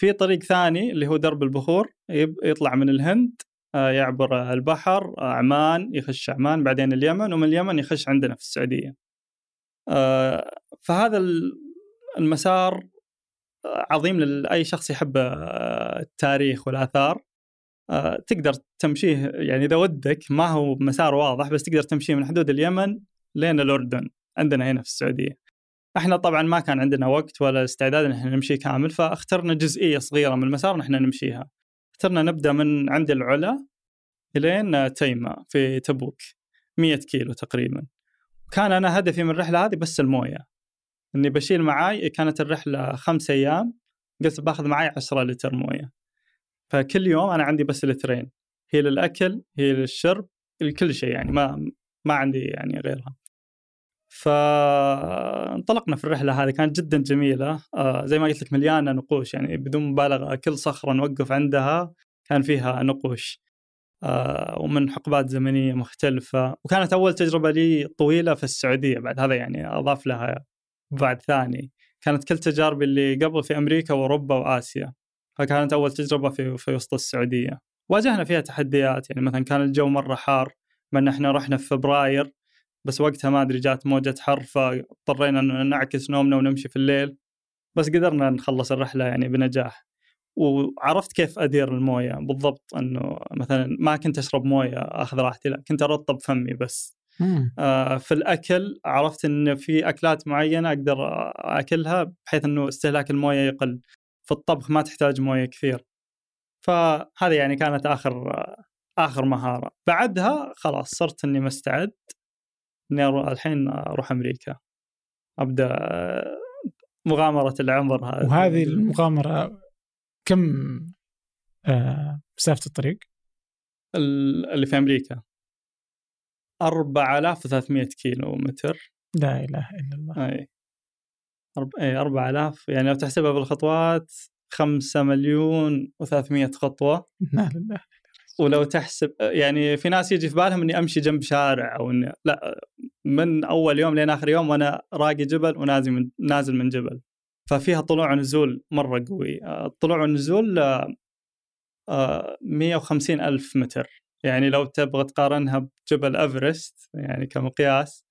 في طريق ثاني اللي هو درب البخور يطلع من الهند آه، يعبر البحر آه، عمان يخش عمان بعدين اليمن ومن اليمن يخش عندنا في السعودية. آه، فهذا ال- المسار عظيم لاي شخص يحب آه، التاريخ والآثار. آه، تقدر تمشيه يعني إذا ودك ما هو مسار واضح بس تقدر تمشيه من حدود اليمن لين الأردن عندنا هنا في السعودية. إحنا طبعا ما كان عندنا وقت ولا استعداد إن إحنا نمشي كامل فاخترنا جزئية صغيرة من المسار نحن نمشيها. اخترنا نبدأ من عند العلا إلين تيمة في تبوك 100 كيلو تقريبا. كان أنا هدفي من الرحلة هذه بس الموية. إني بشيل معاي كانت الرحلة خمس أيام قلت باخذ معاي 10 لتر موية. فكل يوم أنا عندي بس لترين هي للأكل هي للشرب لكل شيء يعني ما ما عندي يعني غيرها. فانطلقنا في الرحلة هذه كانت جدا جميلة. آه زي ما قلت لك مليانة نقوش يعني بدون مبالغة كل صخرة نوقف عندها كان فيها نقوش. آه ومن حقبات زمنية مختلفة. وكانت أول تجربة لي طويلة في السعودية بعد هذا يعني أضاف لها بعد ثاني. كانت كل تجاربي اللي قبل في أمريكا وأوروبا وآسيا. فكانت أول تجربة في في وسط السعودية. واجهنا فيها تحديات يعني مثلا كان الجو مرة حار ما ان إحنا رحنا في فبراير بس وقتها ما أدري جات موجة حر فاضطرينا نعكس نومنا ونمشي في الليل بس قدرنا نخلص الرحلة يعني بنجاح. وعرفت كيف أدير الموية بالضبط إنه مثلا ما كنت أشرب موية أخذ راحتي لا كنت أرطب فمي بس. مم. آه، في الأكل عرفت إن في أكلات معينة أقدر أكلها بحيث إنه استهلاك الموية يقل. في الطبخ ما تحتاج موية كثير. فهذه يعني كانت آخر آخر مهارة. بعدها خلاص صرت إني مستعد إني الحين أروح أمريكا. أبدأ آه، مغامرة العمر هذه. وهذه المغامرة كم آه مسافة الطريق؟ ال- اللي في أمريكا. 4300 كيلو متر لا إله إلا الله. أي. 4000 يعني لو تحسبها بالخطوات 5 مليون و300 خطوة. ولو تحسب يعني في ناس يجي في بالهم إني أمشي جنب شارع أو إني لا من أول يوم لين آخر يوم وأنا راقي جبل ونازل من نازل من جبل. ففيها طلوع ونزول مرة قوي. آه، الطلوع والنزول آه، آه، 150 ألف متر. يعني لو تبغى تقارنها بجبل إيفرست يعني كمقياس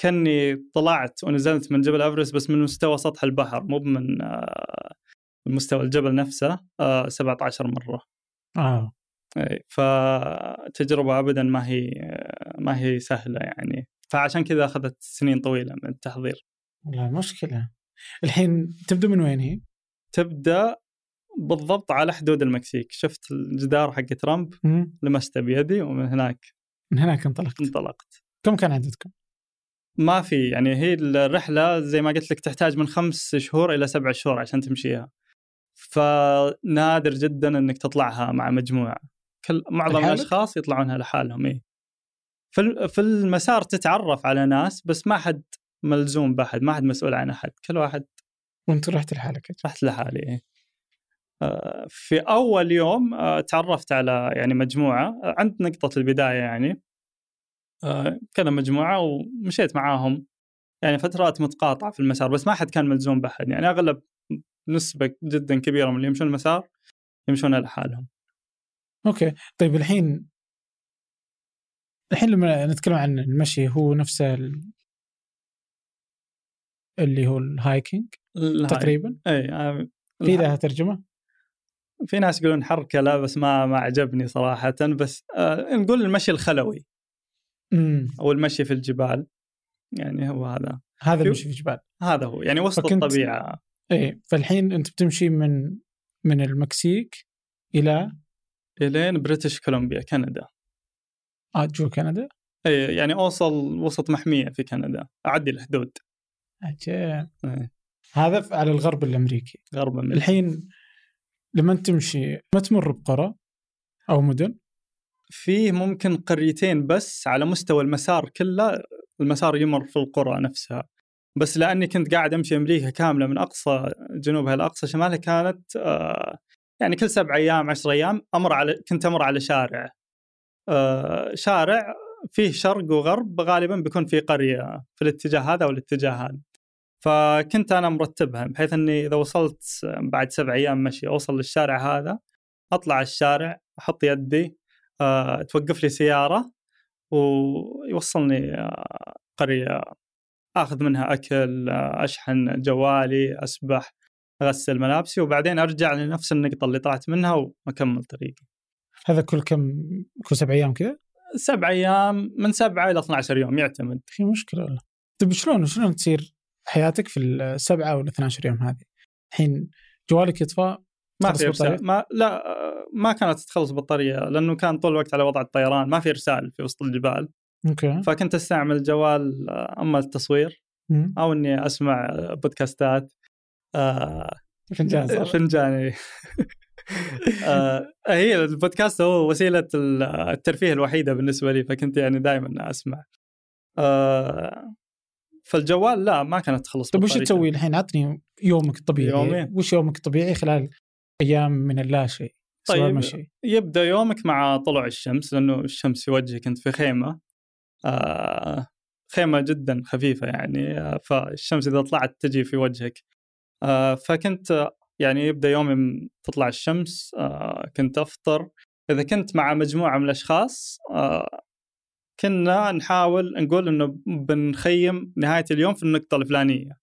كأني طلعت ونزلت من جبل إيفرست بس من مستوى سطح البحر مو من آه، مستوى الجبل نفسه آه، 17 مرة. آه. إي، فتجربة أبدا ما هي ما هي سهلة يعني. فعشان كذا أخذت سنين طويلة من التحضير. والله مشكلة. الحين تبدو من وين هي؟ تبدأ بالضبط على حدود المكسيك. شفت الجدار حق ترامب. لمسته بيدي ومن هناك من هناك انطلقت. انطلقت. كم كان عددكم؟ ما في يعني هي الرحلة زي ما قلت لك تحتاج من خمس شهور إلى سبع شهور عشان تمشيها فنادر جدا إنك تطلعها مع مجموعة كل معظم؟ الأشخاص يطلعونها لحالهم إيه. في في المسار تتعرف على ناس بس ما حد ملزوم بأحد ما حد مسؤول عن أحد كل واحد وأنت رحت لحالك رحت لحالي إيه. آه، في أول يوم آه، تعرفت على يعني مجموعة آه، عند نقطة البداية يعني كذا مجموعة ومشيت معاهم. يعني فترات متقاطعة في المسار بس ما حد كان ملزوم بأحد. يعني أغلب نسبة جدا كبيرة من اللي يمشون المسار يمشون لحالهم. okay. طيب الحين الحين لما نتكلم عن المشي هو نفسه ال... اللي هو ال hiking تقريبا؟ إي آه، في لها ترجمة؟ في ناس يقولون حركة لا بس ما ما عجبني صراحة. بس آه نقول المشي الخلوي. أو المشي في الجبال. يعني هو هذا. هذا المشي في الجبال. هذا هو. يعني وسط فكنت- الطبيعة. إيه فالحين أنت بتمشي من من المكسيك إلى إلين بريتش كولومبيا كندا. آه جوا كندا؟ اي يعني أوصل وسط محمية في كندا. اعدي الحدود. عجيب إيه. هذا على الغرب الأمريكي. غرب أمريكا. الحين لما تمشي ما تمر بقرى أو مدن؟ فيه ممكن قريتين بس على مستوى المسار كله المسار يمر في القرى نفسها. بس لأني كنت قاعد أمشي أمريكا كاملة من أقصى جنوبها لأقصى شمالها كانت آه يعني كل سبع أيام عشر أيام أمر على كنت أمر على شارع. آه شارع فيه شرق وغرب غالبا بيكون في قرية في الاتجاه هذا أو الاتجاه هذا. فكنت أنا مرتبها بحيث إني إذا وصلت بعد سبع أيام مشي أوصل للشارع هذا أطلع الشارع أحط يدي توقف لي سيارة ويوصلني آه، قرية آخذ منها أكل آه، أشحن جوالي أسبح أغسل ملابسي وبعدين أرجع لنفس النقطة اللي طلعت منها وأكمل طريقي. هذا كل كم كل سبع أيام كذا سبع أيام من سبعة إلى 12 يوم يعتمد. في مشكلة والله طيب شلون شلون تصير حياتك في السبعة ولا 12 يوم هذه؟ الحين جوالك يطفى ما في إرسال؟ ما لا آه، ما كانت تخلص بطاريه لأنه كان طول الوقت على وضع الطيران ما في إرسال في وسط الجبال أوكي فكنت أستعمل الجوال آه، أما التصوير مم. أو إني أسمع بودكاستات آه، فنجان صار. فنجاني آه هي البودكاست هو وسيلة الترفيه الوحيدة بالنسبة لي فكنت يعني دائما أسمع آه فالجوال لا ما كانت تخلص طيب وش. تسوي الحين عطني يومك الطبيعي يومي؟ وش يومك الطبيعي خلال أيام من اللا شيء طيب. مشي يبدأ يومك مع طلوع الشمس لأنه الشمس في وجهي كنت في خيمة. آه خيمة جدا خفيفة يعني آه فالشمس إذا طلعت تجي في وجهك. آه فكنت آه، يعني يبدأ يومي تطلع الشمس آه كنت أفطر. إذا كنت مع مجموعة من الأشخاص آه كنا نحاول نقول إنه بنخيم نهاية اليوم في النقطة الفلانية.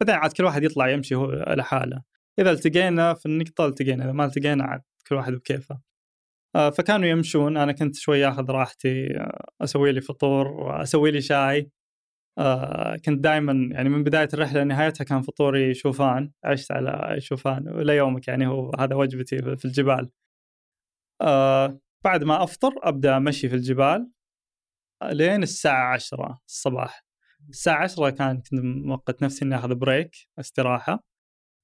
بعدين عاد كل واحد يطلع يمشي هو لحاله إذا التقينا في النقطة التقينا إذا ما التقينا عاد كل واحد بكيفه. آه، فكانوا يمشون أنا كنت شوي آخذ راحتي آه، أسوي لي فطور وأسوي لي شاي. آه، كنت دائما يعني من بداية الرحلة لنهايتها كان فطوري شوفان عشت على شوفان إلى يومك يعني هو هذا وجبتي في الجبال. بعد ما أفطر أبدأ أمشي في الجبال لين الساعة 10 الصباح. الساعة 10 كان كنت موقت نفسي إني آخذ بريك استراحة.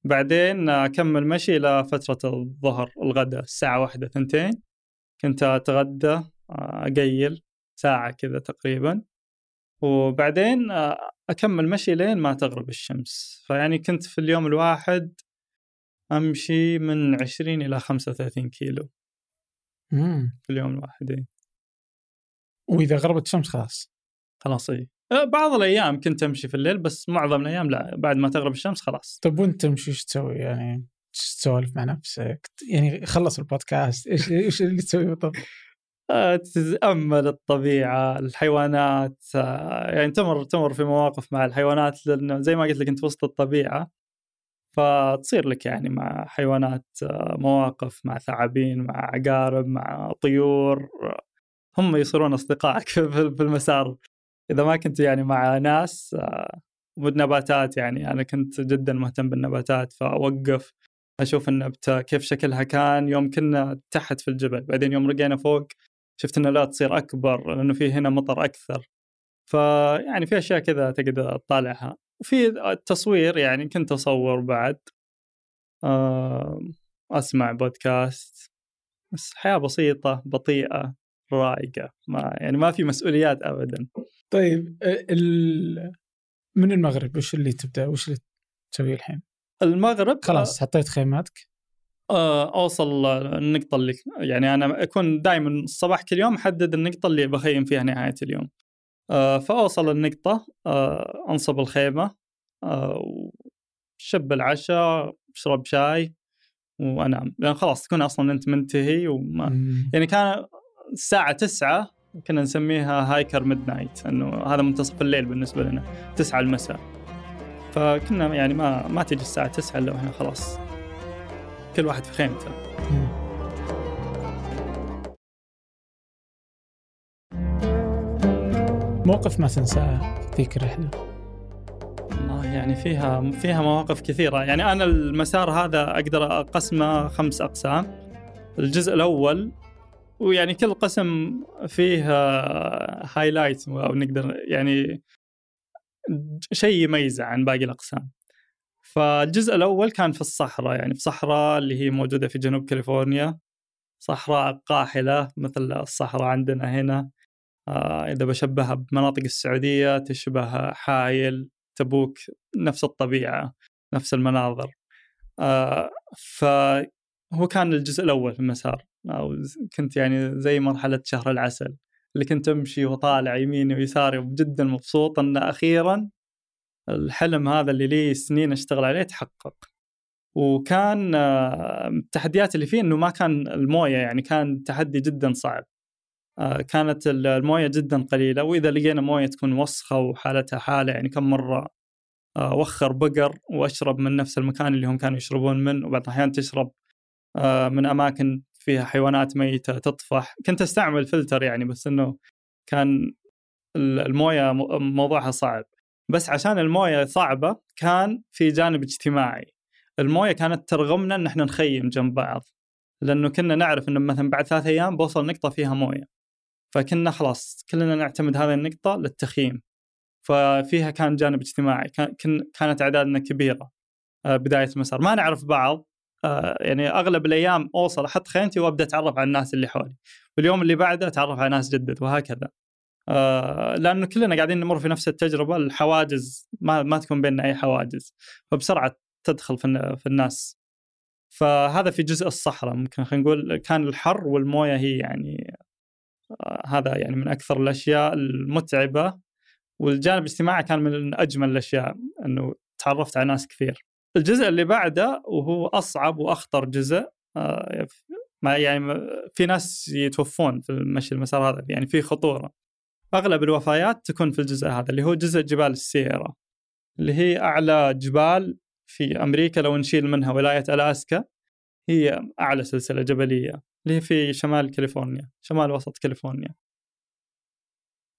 بعدين أكمل مشي إلى فترة الظهر الغداء الساعة واحدة ثنتين. كنت أتغدى أقيل ساعة كذا تقريبا. وبعدين أكمل مشي لين ما تغرب الشمس. فيعني كنت في اليوم الواحد أمشي من 20 إلى 35 كيلو. مم. في اليوم الواحد إيه. وإذا غربت الشمس خلاص. خلاص اي بعض الأيام كنت أمشي في الليل بس معظم الأيام لا بعد ما تغرب الشمس خلاص طيب وأنت تمشي إيش تسوي يعني؟ تسولف مع نفسك؟ يعني خلص البودكاست إيش إيش اللي تسوي بالضبط؟ آه، تتأمل الطبيعة الحيوانات آه، يعني تمر تمر في مواقف مع الحيوانات لأنه زي ما قلت لك أنت وسط الطبيعة فتصير لك يعني مع حيوانات مواقف مع ثعابين مع عقارب مع طيور هم يصيرون أصدقائك في المسار إذا ما كنت يعني مع ناس آه، والنباتات يعني. أنا كنت جدا مهتم بالنباتات فأوقف أشوف النبته كيف شكلها كان. يوم كنا تحت في الجبل بعدين يوم رجعنا فوق شفت انه لا تصير أكبر لأنه في هنا مطر أكثر. فيعني في أشياء كذا تقدر تطالعها. وفي التصوير يعني كنت أصور بعد آه، أسمع بودكاست. بس حياة بسيطة بطيئة رايقه ما يعني ما في مسؤوليات ابدا. طيب ال... من المغرب؟ وش اللي تبدأ؟ وش اللي تسويه الحين؟ المغرب خلاص حطيت خيماتك. آه، أوصل النقطة اللي يعني أنا أكون دائما الصباح كل يوم أحدد النقطة اللي بخيم فيها نهاية اليوم. آه، فأوصل النقطة آه، أنصب الخيمة شب العشاء أشرب شاي وأنام. لأن خلاص تكون أصلا أنت منتهي وما مم. يعني كان الساعة تسعة كنا نسميها hiker midnight إنه هذا منتصف الليل بالنسبة لنا تسعة المساء. فكنا يعني ما ما تجي الساعة تسعة إلا وإحنا خلاص كل واحد في خيمته. موقف ما تنساه ذيك الرحلة والله يعني فيها فيها مواقف كثيرة. يعني أنا المسار هذا أقدر أقسمه خمس أقسام. الجزء الأول ويعني كل قسم فيه هايلايت أو نقدر يعني شيء يميزه عن باقي الأقسام. فالجزء الأول كان في الصحراء يعني في صحراء اللي هي موجودة في جنوب كاليفورنيا. صحراء قاحلة مثل الصحراء عندنا هنا آه، إذا بشبهها بمناطق السعودية تشبه حايل تبوك نفس الطبيعة نفس المناظر. آه، فهو كان الجزء الأول في المسار. أو كنت يعني زي مرحلة شهر العسل اللي كنت أمشي وطالع يميني ويساري وجدا مبسوط أن أخيرا الحلم هذا اللي لي سنين أشتغل عليه تحقق. وكان آه، التحديات اللي فيه أنه ما كان الموية يعني كان تحدي جدا صعب. آه، كانت الموية جدا قليلة وإذا لقينا موية تكون وسخة وحالتها حالة يعني كم مرة آه، وخر بقر وأشرب من نفس المكان اللي هم كانوا يشربون منه وبعض الأحيان تشرب من أماكن فيها حيوانات ميتة تطفح. كنت أستعمل فلتر يعني بس إنه كان الموية موضوعها صعب. بس عشان الموية صعبة كان في جانب اجتماعي. الموية كانت ترغمنا إن إحنا نخيم جنب بعض. لأنه كنا نعرف إنه مثلا بعد ثلاث أيام بوصل نقطة فيها موية. فكنا خلاص كلنا نعتمد هذه النقطة للتخييم. ففيها كان جانب اجتماعي كان كانت أعدادنا كبيرة. آه، بداية المسار. ما نعرف بعض يعني أغلب الأيام أوصل أحط خيمتي وأبدأ أتعرف على الناس اللي حولي. واليوم اللي بعده أتعرف على ناس جدد وهكذا. آه، لأنه كلنا قاعدين نمر في نفس التجربة الحواجز ما, ما تكون بيننا أي حواجز فبسرعة تدخل في الناس. فهذا في جزء الصحراء ممكن خلينا نقول كان الحر والموية هي يعني هذا يعني من أكثر الأشياء المتعبة والجانب الاجتماعي كان من أجمل الأشياء إنه تعرفت على ناس كثير. الجزء اللي بعده وهو أصعب وأخطر جزء آه، ما يعني في ناس يتوفون في المشي المسار هذا يعني في خطورة. أغلب الوفيات تكون في الجزء هذا اللي هو جزء جبال السييرا اللي هي أعلى جبال في أمريكا لو نشيل منها ولاية ألاسكا هي أعلى سلسلة جبلية اللي هي في شمال كاليفورنيا شمال وسط كاليفورنيا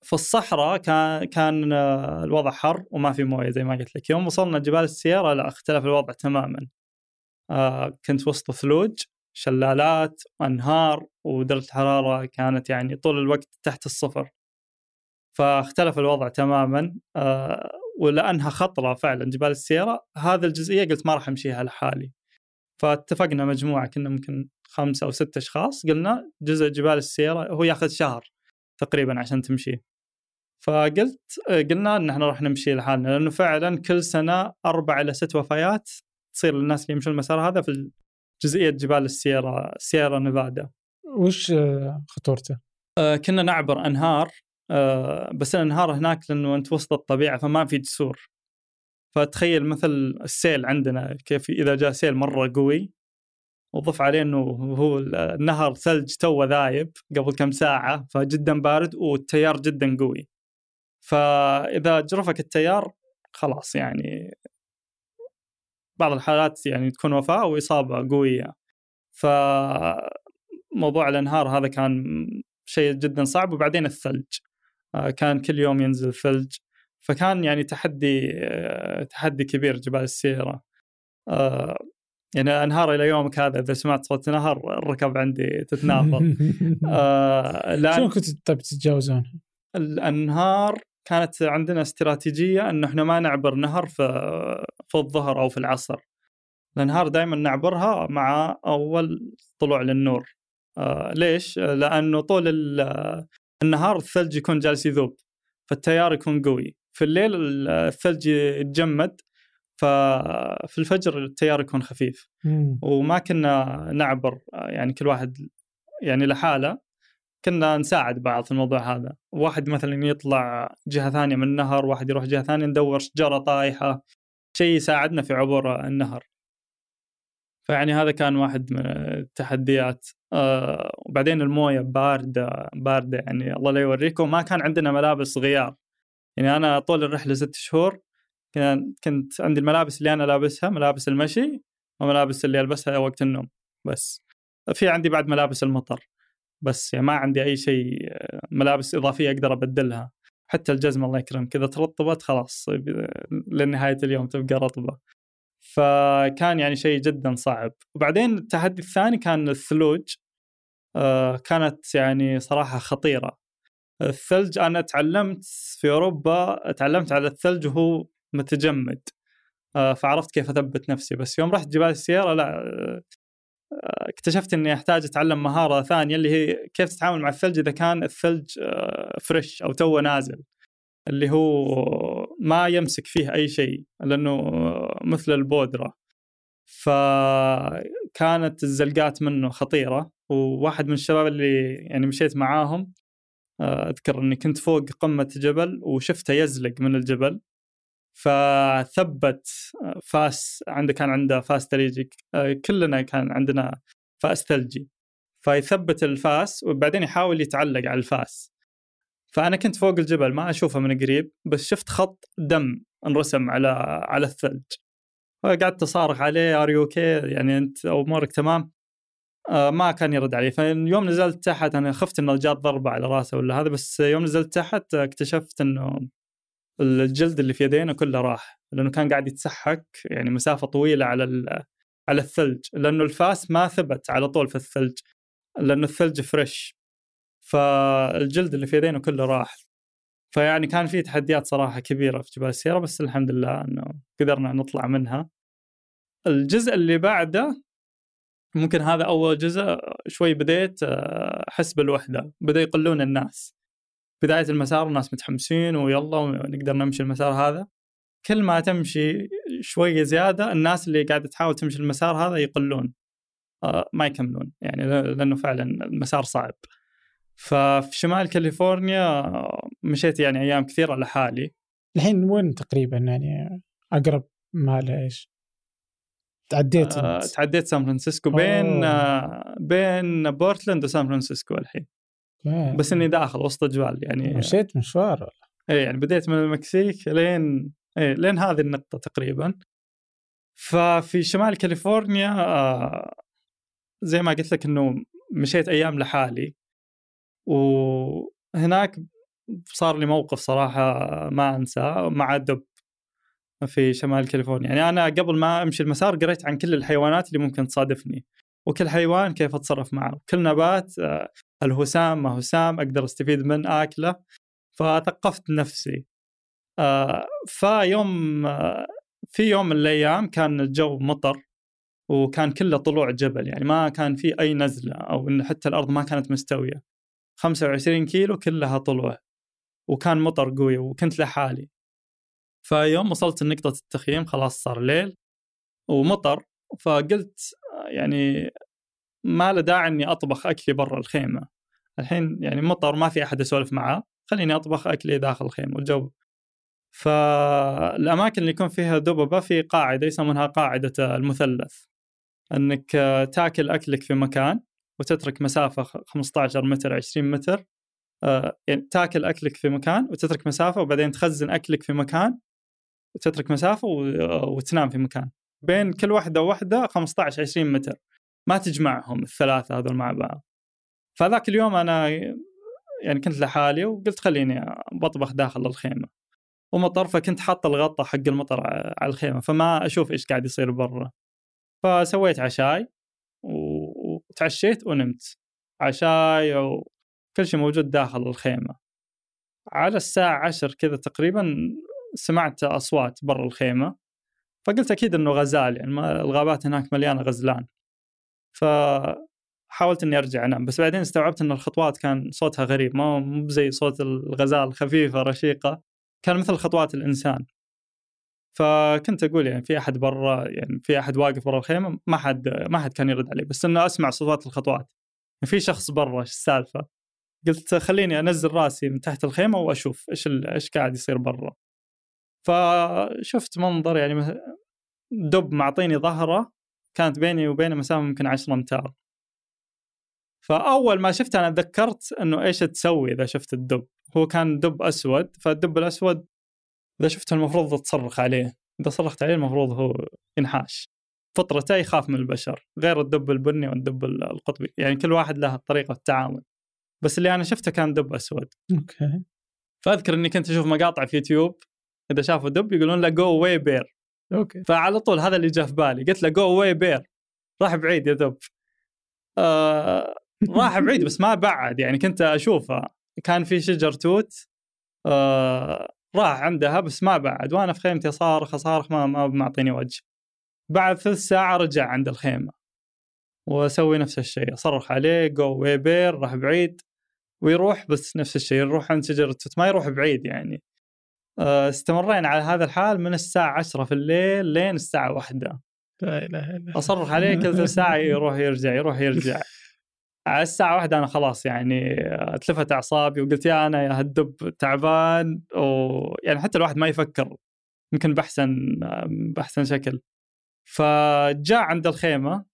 في الصحراء كان كان آه، الوضع حر وما في موية زي ما قلت لك. يوم وصلنا جبال السيارة لا اختلف الوضع تماما. آه كنت وسط ثلوج شلالات وانهار ودرجة الحرارة كانت يعني طول الوقت تحت الصفر. فاختلف الوضع تماما آه ولأنها خطرة فعلا جبال السيارة. هذه الجزئية قلت ما راح أمشيها لحالي. فاتفقنا مجموعة كنا ممكن خمسة أو ستة أشخاص قلنا جزء جبال السيارة هو ياخذ شهر. تقريبا عشان تمشي فقلت قلنا ان إحنا راح نمشي لحالنا لأنه فعلا كل سنة أربع إلى ست وفيات تصير للناس اللي يمشون المسار هذا في جزئية جبال السيارة سيارة نيفادا. وش خطورته؟ آه كنا نعبر أنهار آه بس الأنهار هناك لأنه أنت وسط الطبيعة فما في جسور. فتخيل مثل السيل عندنا كيف إذا جاء سيل مرة قوي وضف عليه إنه هو النهر ثلج توه ذايب قبل كم ساعة فجدا بارد والتيار جدا قوي. فإذا جرفك التيار خلاص يعني بعض الحالات يعني تكون وفاه وإصابة قوية. فموضوع الأنهار هذا كان شيء جدا صعب وبعدين الثلج. آه، كان كل يوم ينزل ثلج. فكان يعني تحدي آه، تحدي كبير جبال السيرة. آه، يعني أنهار إلى يومك هذا إذا سمعت صوت نهر الركب عندي تتنافر آه لأن شلون كنت طيب تتجاوزونها؟ الأنهار كانت عندنا استراتيجية انه إحنا ما نعبر نهر في في الظهر أو في العصر الأنهار دائما نعبرها مع أول طلوع للنور آه ليش؟ لأنه طول النهار الثلج يكون جالس يذوب فالتيار يكون قوي في الليل الثلج يتجمد ففي الفجر التيار يكون خفيف. مم. وما كنا نعبر يعني كل واحد يعني لحاله كنا نساعد بعض في الموضوع هذا. واحد مثلا يطلع جهة ثانية من النهر واحد يروح جهة ثانية ندور شجرة طايحة. شيء يساعدنا في عبور النهر. فيعني هذا كان واحد من التحديات. آه وبعدين الموية باردة باردة يعني الله لا يوريكم. ما كان عندنا ملابس غيار. يعني أنا طول الرحلة ست شهور كنت عندي الملابس اللي أنا لابسها ملابس المشي وملابس اللي ألبسها وقت النوم بس. في عندي بعد ملابس المطر بس يعني ما عندي أي شيء ملابس إضافية أقدر أبدلها. حتى الجزمة الله يكرمك إذا ترطبت خلاص لنهاية اليوم تبقى رطبة. فكان يعني شيء جدا صعب. وبعدين التحدي الثاني كان الثلوج. آه، كانت يعني صراحة خطيرة. الثلج أنا تعلمت في أوروبا تعلمت على الثلج وهو متجمد. آه، فعرفت كيف أثبت نفسي. بس يوم رحت جبال السيارة لا اكتشفت إني أحتاج أتعلم مهارة ثانية اللي هي كيف تتعامل مع الثلج إذا كان الثلج fresh آه، أو توه نازل. اللي هو ما يمسك فيه أي شيء لأنه مثل البودرة. فكانت الزلقات منه خطيرة. وواحد من الشباب اللي يعني مشيت معاهم آه، أذكر إني كنت فوق قمة جبل وشفته يزلق من الجبل. فثبت فاس عنده كان عنده فاس ثلجي آه، كلنا كان عندنا فاس ثلجي فيثبت الفاس وبعدين يحاول يتعلق على الفاس. فأنا كنت فوق الجبل ما أشوفه من قريب بس شفت خط دم انرسم على على الثلج. فقعدت أصارخ عليه are you يعني أنت أمورك تمام؟ آه ما كان يرد علي. فيوم نزلت تحت أنا خفت انه جات ضربة على راسه ولا هذا بس يوم نزلت تحت اكتشفت إنه الجلد اللي في يدينه كله راح لأنه كان قاعد يتسحك يعني مسافة طويلة على على الثلج لأنه الفاس ما ثبت على طول في الثلج لأنه الثلج فريش فالجلد اللي في يدينه كله راح. فيعني كان في تحديات صراحة كبيرة في جبال السيارة بس الحمد لله إنه قدرنا نطلع منها. الجزء اللي بعده ممكن هذا أول جزء شوي بديت آه، أحس بالوحدة بدأ يقلون الناس. بداية المسار الناس متحمسين ويلا ونقدر نمشي المسار هذا. كل ما تمشي شوية زيادة الناس اللي قاعدة تحاول تمشي المسار هذا يقلون. آه، ما يكملون يعني لأنه فعلا المسار صعب. ففي شمال كاليفورنيا مشيت يعني أيام كثيرة لحالي. الحين وين تقريبا؟ يعني أقرب ما إيش؟ تعديت آه تعديت سان فرانسيسكو بين آه بين بورتلاند وسان فرانسيسكو الحين. بس إني داخل وسط الجبال يعني مشيت مشوار ولا؟ إيه يعني بديت من المكسيك لين إيه لين هذه النقطة تقريبا. ففي شمال كاليفورنيا آه زي ما قلت لك إنه مشيت أيام لحالي. وهناك صار لي موقف صراحة ما أنساه مع دب في شمال كاليفورنيا. يعني أنا قبل ما أمشي المسار قريت عن كل الحيوانات اللي ممكن تصادفني. وكل حيوان كيف أتصرف معه. كل نبات آه، هل هو سام ما هو سام أقدر أستفيد من أكله. فثقفت نفسي. آه فيوم آه في يوم من الأيام كان الجو مطر وكان كله طلوع جبل يعني ما كان في أي نزلة أو إن حتى الأرض ما كانت مستوية. 25 كيلو كلها طلوع وكان مطر قوي وكنت لحالي. فيوم وصلت لنقطة التخييم خلاص صار ليل ومطر. فقلت يعني ما له داعي إني أطبخ أكلي برا الخيمة. الحين يعني مطر ما في أحد اسولف معاه خليني أطبخ أكلي داخل الخيمة والجو. فالأماكن اللي يكون فيها دببة في قاعدة يسمونها قاعدة المثلث. إنك تاكل أكلك في مكان وتترك مسافة 15 متر 20 متر آه، يعني تاكل أكلك في مكان وتترك مسافة وبعدين تخزن أكلك في مكان وتترك مسافة وتنام في مكان. بين كل واحدة وواحدة 15 20 متر. ما تجمعهم الثلاثة هذول مع بعض. فذاك اليوم أنا يعني كنت لحالي وقلت خليني بطبخ داخل الخيمة. ومطر فكنت حاط الغطاء حق المطر على الخيمة فما أشوف إيش قاعد يصير برا. فسويت عشاي وتعشيت ونمت. عشاي وكل شيء موجود داخل الخيمة. على الساعة عشر كذا تقريبا سمعت أصوات برا الخيمة. فقلت أكيد أنه غزال يعني الغابات هناك مليانة غزلان. فحاولت إني أرجع أنام بس بعدين استوعبت إن الخطوات كان صوتها غريب ما مو زي صوت الغزال خفيفة رشيقة كان مثل خطوات الإنسان. فكنت أقول يعني في أحد برا يعني في أحد واقف برا الخيمة ما حد ما حد كان يرد علي بس إنه أسمع صوت الخطوات. في شخص برا إيش السالفة؟ قلت خليني أنزل راسي من تحت الخيمة وأشوف إيش إيش قاعد يصير برا. فشفت منظر يعني دب معطيني ظهره كانت بيني وبينه مسافة يمكن 10 أمتار. فأول ما شفته أنا تذكرت إنه إيش تسوي إذا شفت الدب. هو كان دب أسود فالدب الأسود إذا شفته المفروض تصرخ عليه. إذا صرخت عليه المفروض هو ينحاش. فطرته يخاف من البشر غير الدب البني والدب القطبي. يعني كل واحد له طريقة التعامل. بس اللي أنا شفته كان دب أسود. أوكي. فأذكر إني كنت أشوف مقاطع في يوتيوب إذا شافوا دب يقولون له go away bear okay. فعلى طول هذا اللي جاء في بالي. قلت له go away bear راح بعيد يا دب. آه راح بعيد بس ما بعد. يعني كنت أشوفه. كان في شجر توت. آه راح عندها بس ما بعد. وأنا في خيمتي صارخ صارخ ما ما معطيني وجه. بعد ثلث ساعة رجع عند الخيمة. وأسوي نفس الشيء. أصرخ عليه go away bear راح بعيد. ويروح بس نفس الشيء. يروح عند توت. ما يروح بعيد يعني. استمرينا على هذا الحال من الساعة 10 في الليل لين الساعة واحدة. لا إله إلا أصرخ عليه كل ساعة يروح يرجع يروح يرجع. على الساعة واحدة أنا خلاص يعني اتلفت أعصابي وقلت يا أنا يا هالدب تعبان ويعني حتى الواحد ما يفكر يمكن بأحسن بأحسن شكل. فجاء عند الخيمة.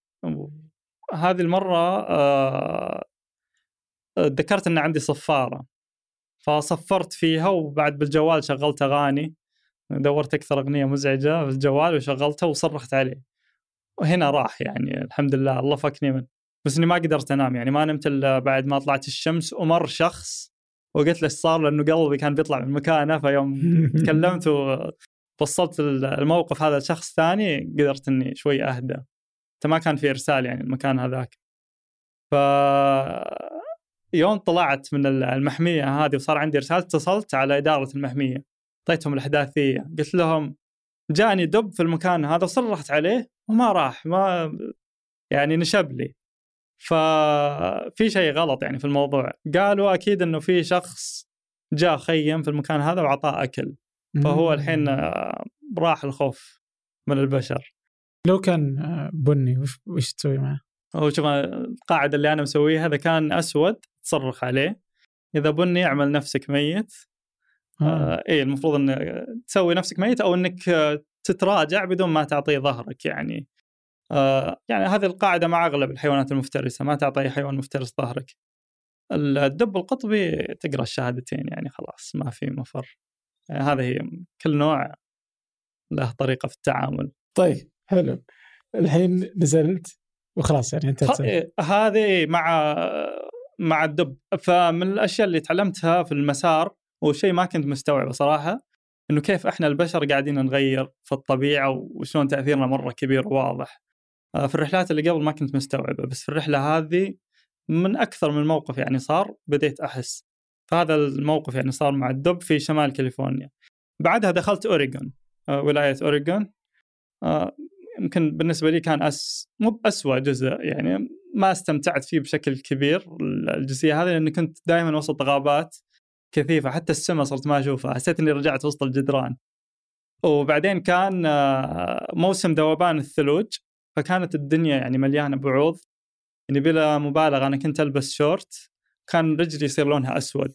هذه المرة آه، ذكرت أن عندي صفارة. فصفرت فيها وبعد بالجوال شغلت أغاني. دورت أكثر أغنية مزعجة في الجوال وشغلتها وصرخت عليه. وهنا راح يعني الحمد لله الله فكني من بس إني ما قدرت أنام يعني ما نمت إلا بعد ما طلعت الشمس ومر شخص وقلت له إيش صار؟ لأنه قلبي كان بيطلع من مكانه فيوم تكلمت ووصلت الموقف هذا لشخص ثاني قدرت إني شوي اهدى حتى ما كان في إرسال يعني المكان هذاك. ف يوم طلعت من المحمية هذه وصار عندي رسالة اتصلت على إدارة المحمية أعطيتهم الأحداثية قلت لهم جاني دب في المكان هذا وصرخت عليه وما راح ما يعني نشب لي. ففي شيء غلط يعني في الموضوع. قالوا أكيد إنه في شخص جاء خيم في المكان هذا واعطاه أكل. فهو الحين راح الخوف من البشر. لو كان بني وش وش تسوي معه؟ هو شوف القاعدة اللي أنا مسويها إذا كان أسود تصرخ عليه. إذا بني اعمل نفسك ميت. آه. آه اي المفروض إن تسوي نفسك ميت أو إنك تتراجع بدون ما تعطيه ظهرك يعني. آه يعني هذه القاعدة مع أغلب الحيوانات المفترسة ما تعطي أي حيوان مفترس ظهرك. الدب القطبي تقرأ الشهادتين يعني خلاص ما في مفر. يعني هذا هي كل نوع له طريقة في التعامل. طيب حلو. الحين نزلت وخلاص يعني انت هذه مع مع الدب فمن الأشياء اللي تعلمتها في المسار وشيء ما كنت مستوعبه صراحة إنه كيف إحنا البشر قاعدين نغير في الطبيعة وشلون تأثيرنا مرة كبير وواضح. آه، في الرحلات اللي قبل ما كنت مستوعبه بس في الرحلة هذه من أكثر من موقف يعني صار بديت أحس. فهذا الموقف يعني صار مع الدب في شمال كاليفورنيا. بعدها دخلت أوريغون آه، ولاية أوريغون آه، يمكن بالنسبة لي كان أس مو بأسوأ جزء يعني ما استمتعت فيه بشكل كبير الجزئية هذه لأني كنت دائما وسط غابات كثيفة حتى السماء صرت ما أشوفها. حسيت إني رجعت وسط الجدران. وبعدين كان آه، موسم ذوبان الثلوج فكانت الدنيا يعني مليانة بعوض. يعني بلا مبالغة أنا كنت ألبس شورت كان رجلي يصير لونها أسود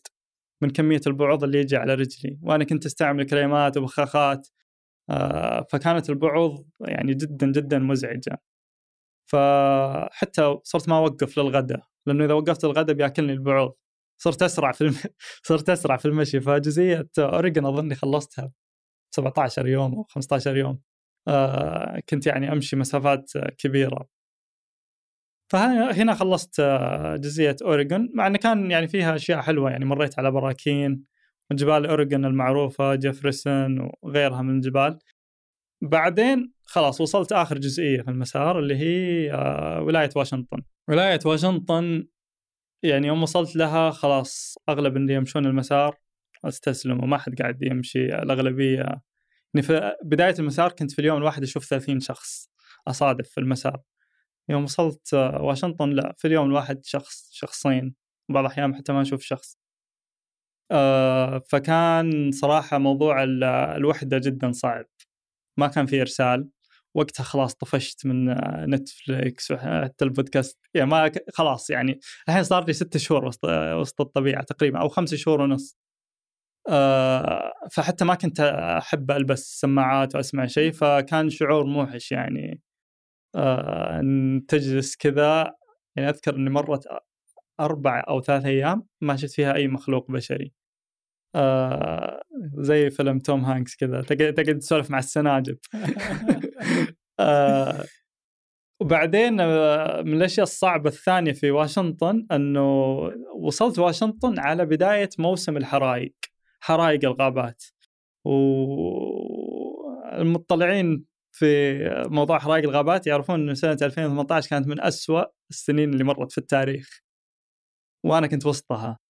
من كمية البعوض اللي يجي على رجلي. وأنا كنت أستعمل كريمات وبخاخات آه، فكانت البعوض يعني جدا جدا مزعجة. فحتى صرت ما أوقف للغداء لأنه إذا وقفت الغداء بيأكلني البعوض. صرت أسرع في الم... صرت أسرع في المشي. فجزئية أوريجن أظني خلصتها 17 يوم أو 15 يوم. آه كنت يعني أمشي مسافات كبيرة. فهنا خلصت آه، جزئية أوريجون مع انه كان يعني فيها أشياء حلوة. يعني مريت على براكين جبال أوريجون المعروفة جيفرسون وغيرها من الجبال. بعدين خلاص وصلت آخر جزئية في المسار اللي هي آه، ولاية واشنطن. ولاية واشنطن يعني يوم وصلت لها خلاص أغلب اللي يمشون المسار استسلموا ما حد قاعد يمشي. الأغلبية يعني في بداية المسار كنت في اليوم الواحد أشوف 30 شخص أصادف في المسار. يوم وصلت آه، واشنطن لا في اليوم الواحد شخص شخصين. بعض الأحيان حتى ما أشوف شخص. آه، فكان صراحة موضوع الوحدة جدا صعب. ما كان في إرسال. وقتها خلاص طفشت من نتفليكس وحتى البودكاست. يعني ما خلاص يعني الحين صار لي ست شهور وسط وسط الطبيعة تقريبا أو خمس شهور ونص. آه، فحتى ما كنت أحب ألبس سماعات وأسمع شيء فكان شعور موحش يعني. آه، إن تجلس كذا يعني أذكر إني مرت أربع أو ثلاث أيام ما شفت فيها أي مخلوق بشري. آه زي فيلم توم هانكس كذا تقعد تسولف مع السناجب. آه وبعدين آه، من الأشياء الصعبة الثانية في واشنطن إنه وصلت واشنطن على بداية موسم الحرائق حرائق الغابات. والمطلعين في موضوع حرائق الغابات يعرفون إنه سنة 2018 كانت من أسوأ السنين اللي مرت في التاريخ. وأنا كنت وسطها.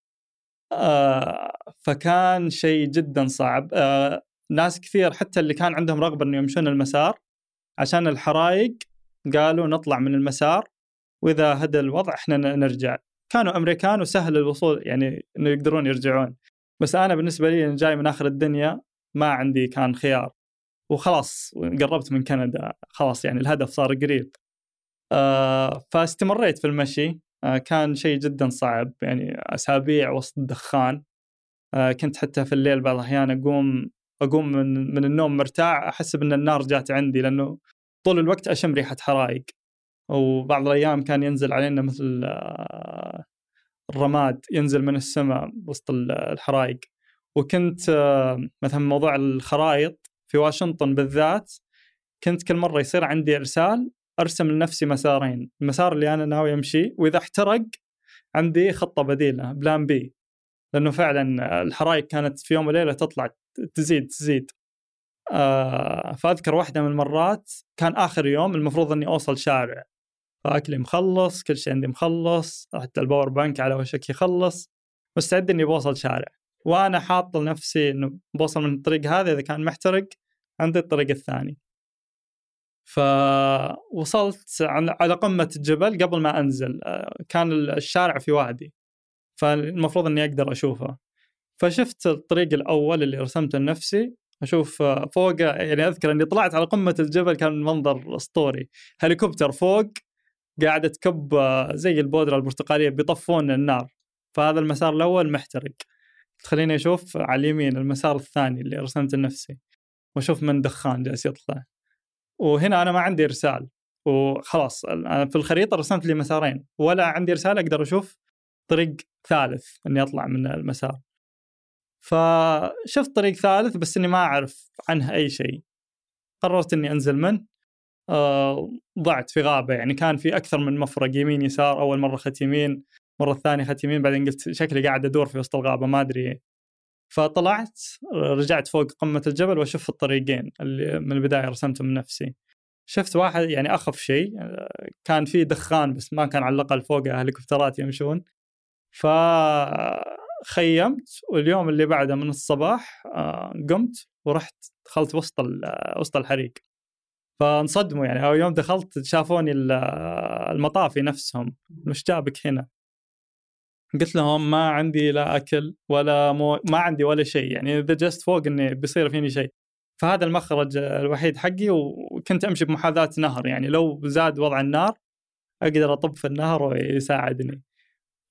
آه فكان شيء جدا صعب. آه ناس كثير حتى اللي كان عندهم رغبة انه يمشون المسار عشان الحرائق قالوا نطلع من المسار وإذا هدى الوضع إحنا نرجع. كانوا أمريكان وسهل الوصول يعني إنه يقدرون يرجعون. بس أنا بالنسبة لي جاي من آخر الدنيا ما عندي كان خيار. وخلاص قربت من كندا. خلاص يعني الهدف صار قريب. آه فاستمريت في المشي. كان شيء جدا صعب يعني أسابيع وسط الدخان. آه كنت حتى في الليل بعض الأحيان أقوم أقوم من من النوم مرتاع احسب إن النار جات عندي لأنه طول الوقت أشم ريحة حرائق. وبعض الأيام كان ينزل علينا مثل آه، الرماد ينزل من السماء وسط الحرائق. وكنت آه، مثلا موضوع الخرائط في واشنطن بالذات كنت كل مرة يصير عندي إرسال أرسم لنفسي مسارين. المسار اللي أنا ناوي أمشي وإذا احترق عندي خطة بديلة بلان بي. لأنه فعلا الحرائق كانت في يوم وليلة تطلع تزيد تزيد. آه فأذكر واحدة من المرات كان آخر يوم المفروض إني أوصل شارع. فأكلي مخلص كل شيء عندي مخلص حتى ال power bank على وشك يخلص. مستعد إني بوصل شارع. وأنا حاط لنفسي إنه بوصل من الطريق هذا إذا كان محترق عند الطريق الثاني. فوصلت على قمة الجبل قبل ما أنزل. آه، كان الشارع في وادي فالمفروض أني أقدر أشوفه. فشفت الطريق الأول اللي رسمته لنفسي أشوف آه، فوق يعني أذكر أني طلعت على قمة الجبل كان المنظر أسطوري. هليكوبتر فوق قاعدة تكب آه، زي البودرة البرتقالية بيطفون النار. فهذا المسار الأول محترق. تخليني أشوف على اليمين المسار الثاني اللي رسمته لنفسي وأشوف من دخان جالس يطلع. وهنا أنا ما عندي إرسال. وخلاص أنا في الخريطة رسمت لي مسارين. ولا عندي إرسال أقدر أشوف طريق ثالث إني أطلع من المسار. فشفت طريق ثالث بس إني ما أعرف عنه أي شيء. قررت إني أنزل منه آه ضعت في غابة. يعني كان في أكثر من مفرق يمين يسار أول مرة خت يمين مرة الثانية خت يمين بعدين قلت شكلي قاعد أدور في وسط الغابة ما أدري فطلعت رجعت فوق قمة الجبل وأشوف الطريقين اللي من البداية رسمتهم نفسي. شفت واحد يعني أخف شيء كان فيه دخان بس ما كان على الأقل فوقه هليكوبترات يمشون. فخيمت واليوم اللي بعده من الصباح آه، قمت ورحت دخلت وسط وسط الحريق. فانصدموا يعني أو يوم دخلت شافوني المطافي نفسهم وش جابك هنا؟ قلت لهم ما عندي لا أكل ولا مو... ما عندي ولا شيء يعني إذا جلست فوق إني بيصير فيني شيء. فهذا المخرج الوحيد حقي وكنت أمشي بمحاذاة نهر يعني لو زاد وضع النار أقدر أطب في النهر ويساعدني.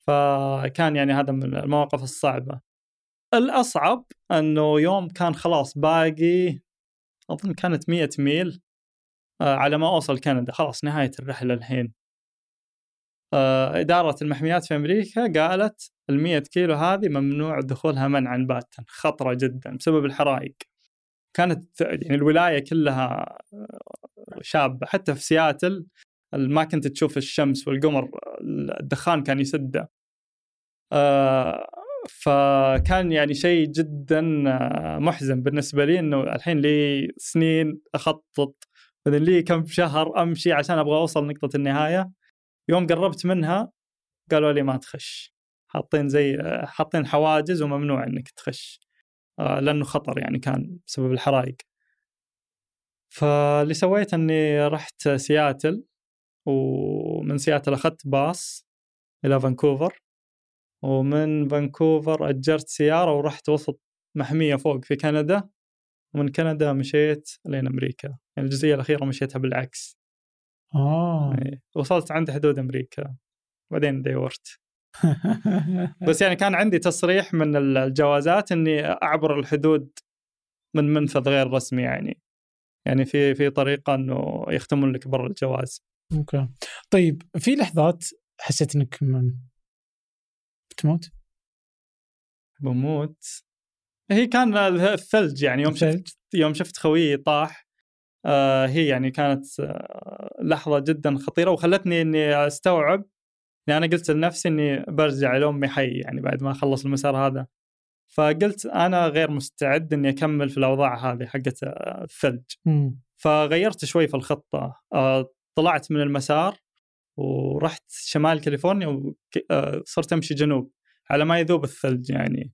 فكان يعني هذا من المواقف الصعبة. الأصعب أنه يوم كان خلاص باقي أظن كانت 100 ميل آه، على ما أوصل كندا. خلاص نهاية الرحلة الحين. إدارة المحميات في أمريكا قالت ال 100 كيلو هذه ممنوع دخولها منعا باتا خطرة جدا بسبب الحرائق. كانت يعني الولاية كلها آه، شابة. حتى في سياتل ما كنت تشوف الشمس والقمر الدخان كان يسده. آه، فكان يعني شيء جدا محزن بالنسبة لي إنه الحين لي سنين أخطط. بعدين لي كم شهر أمشي عشان أبغى أوصل نقطة النهاية. يوم قربت منها قالوا لي ما تخش. حاطين زي حاطين حواجز وممنوع إنك تخش. آه، لأنه خطر يعني كان بسبب الحرائق. فاللي سويت إني رحت سياتل ومن سياتل أخذت باص إلى فانكوفر. ومن فانكوفر أجرت سيارة ورحت وسط محمية فوق في كندا. ومن كندا مشيت لين أمريكا. يعني الجزئية الأخيرة مشيتها بالعكس. آه. إيه. وصلت عند حدود أمريكا. بعدين دي ورت. بس يعني كان عندي تصريح من الجوازات إني أعبر الحدود من منفذ غير رسمي يعني. يعني في في طريقة إنه يختمون لك برا الجواز. أوكي. طيب في لحظات حسيت إنك بتموت؟ بموت. هي كان الثلج يعني يوم؟ شفت يوم شفت خويي طاح. هي يعني كانت آه لحظة جدا خطيرة وخلتني إني أستوعب يعني أنا قلت لنفسي إني برجع لأمي حي يعني بعد ما اخلص المسار هذا. فقلت أنا غير مستعد إني أكمل في الأوضاع هذه حقت آه، الثلج. فغيرت شوي في الخطة. آه طلعت من المسار ورحت شمال كاليفورنيا وصرت أمشي جنوب على ما يذوب الثلج يعني.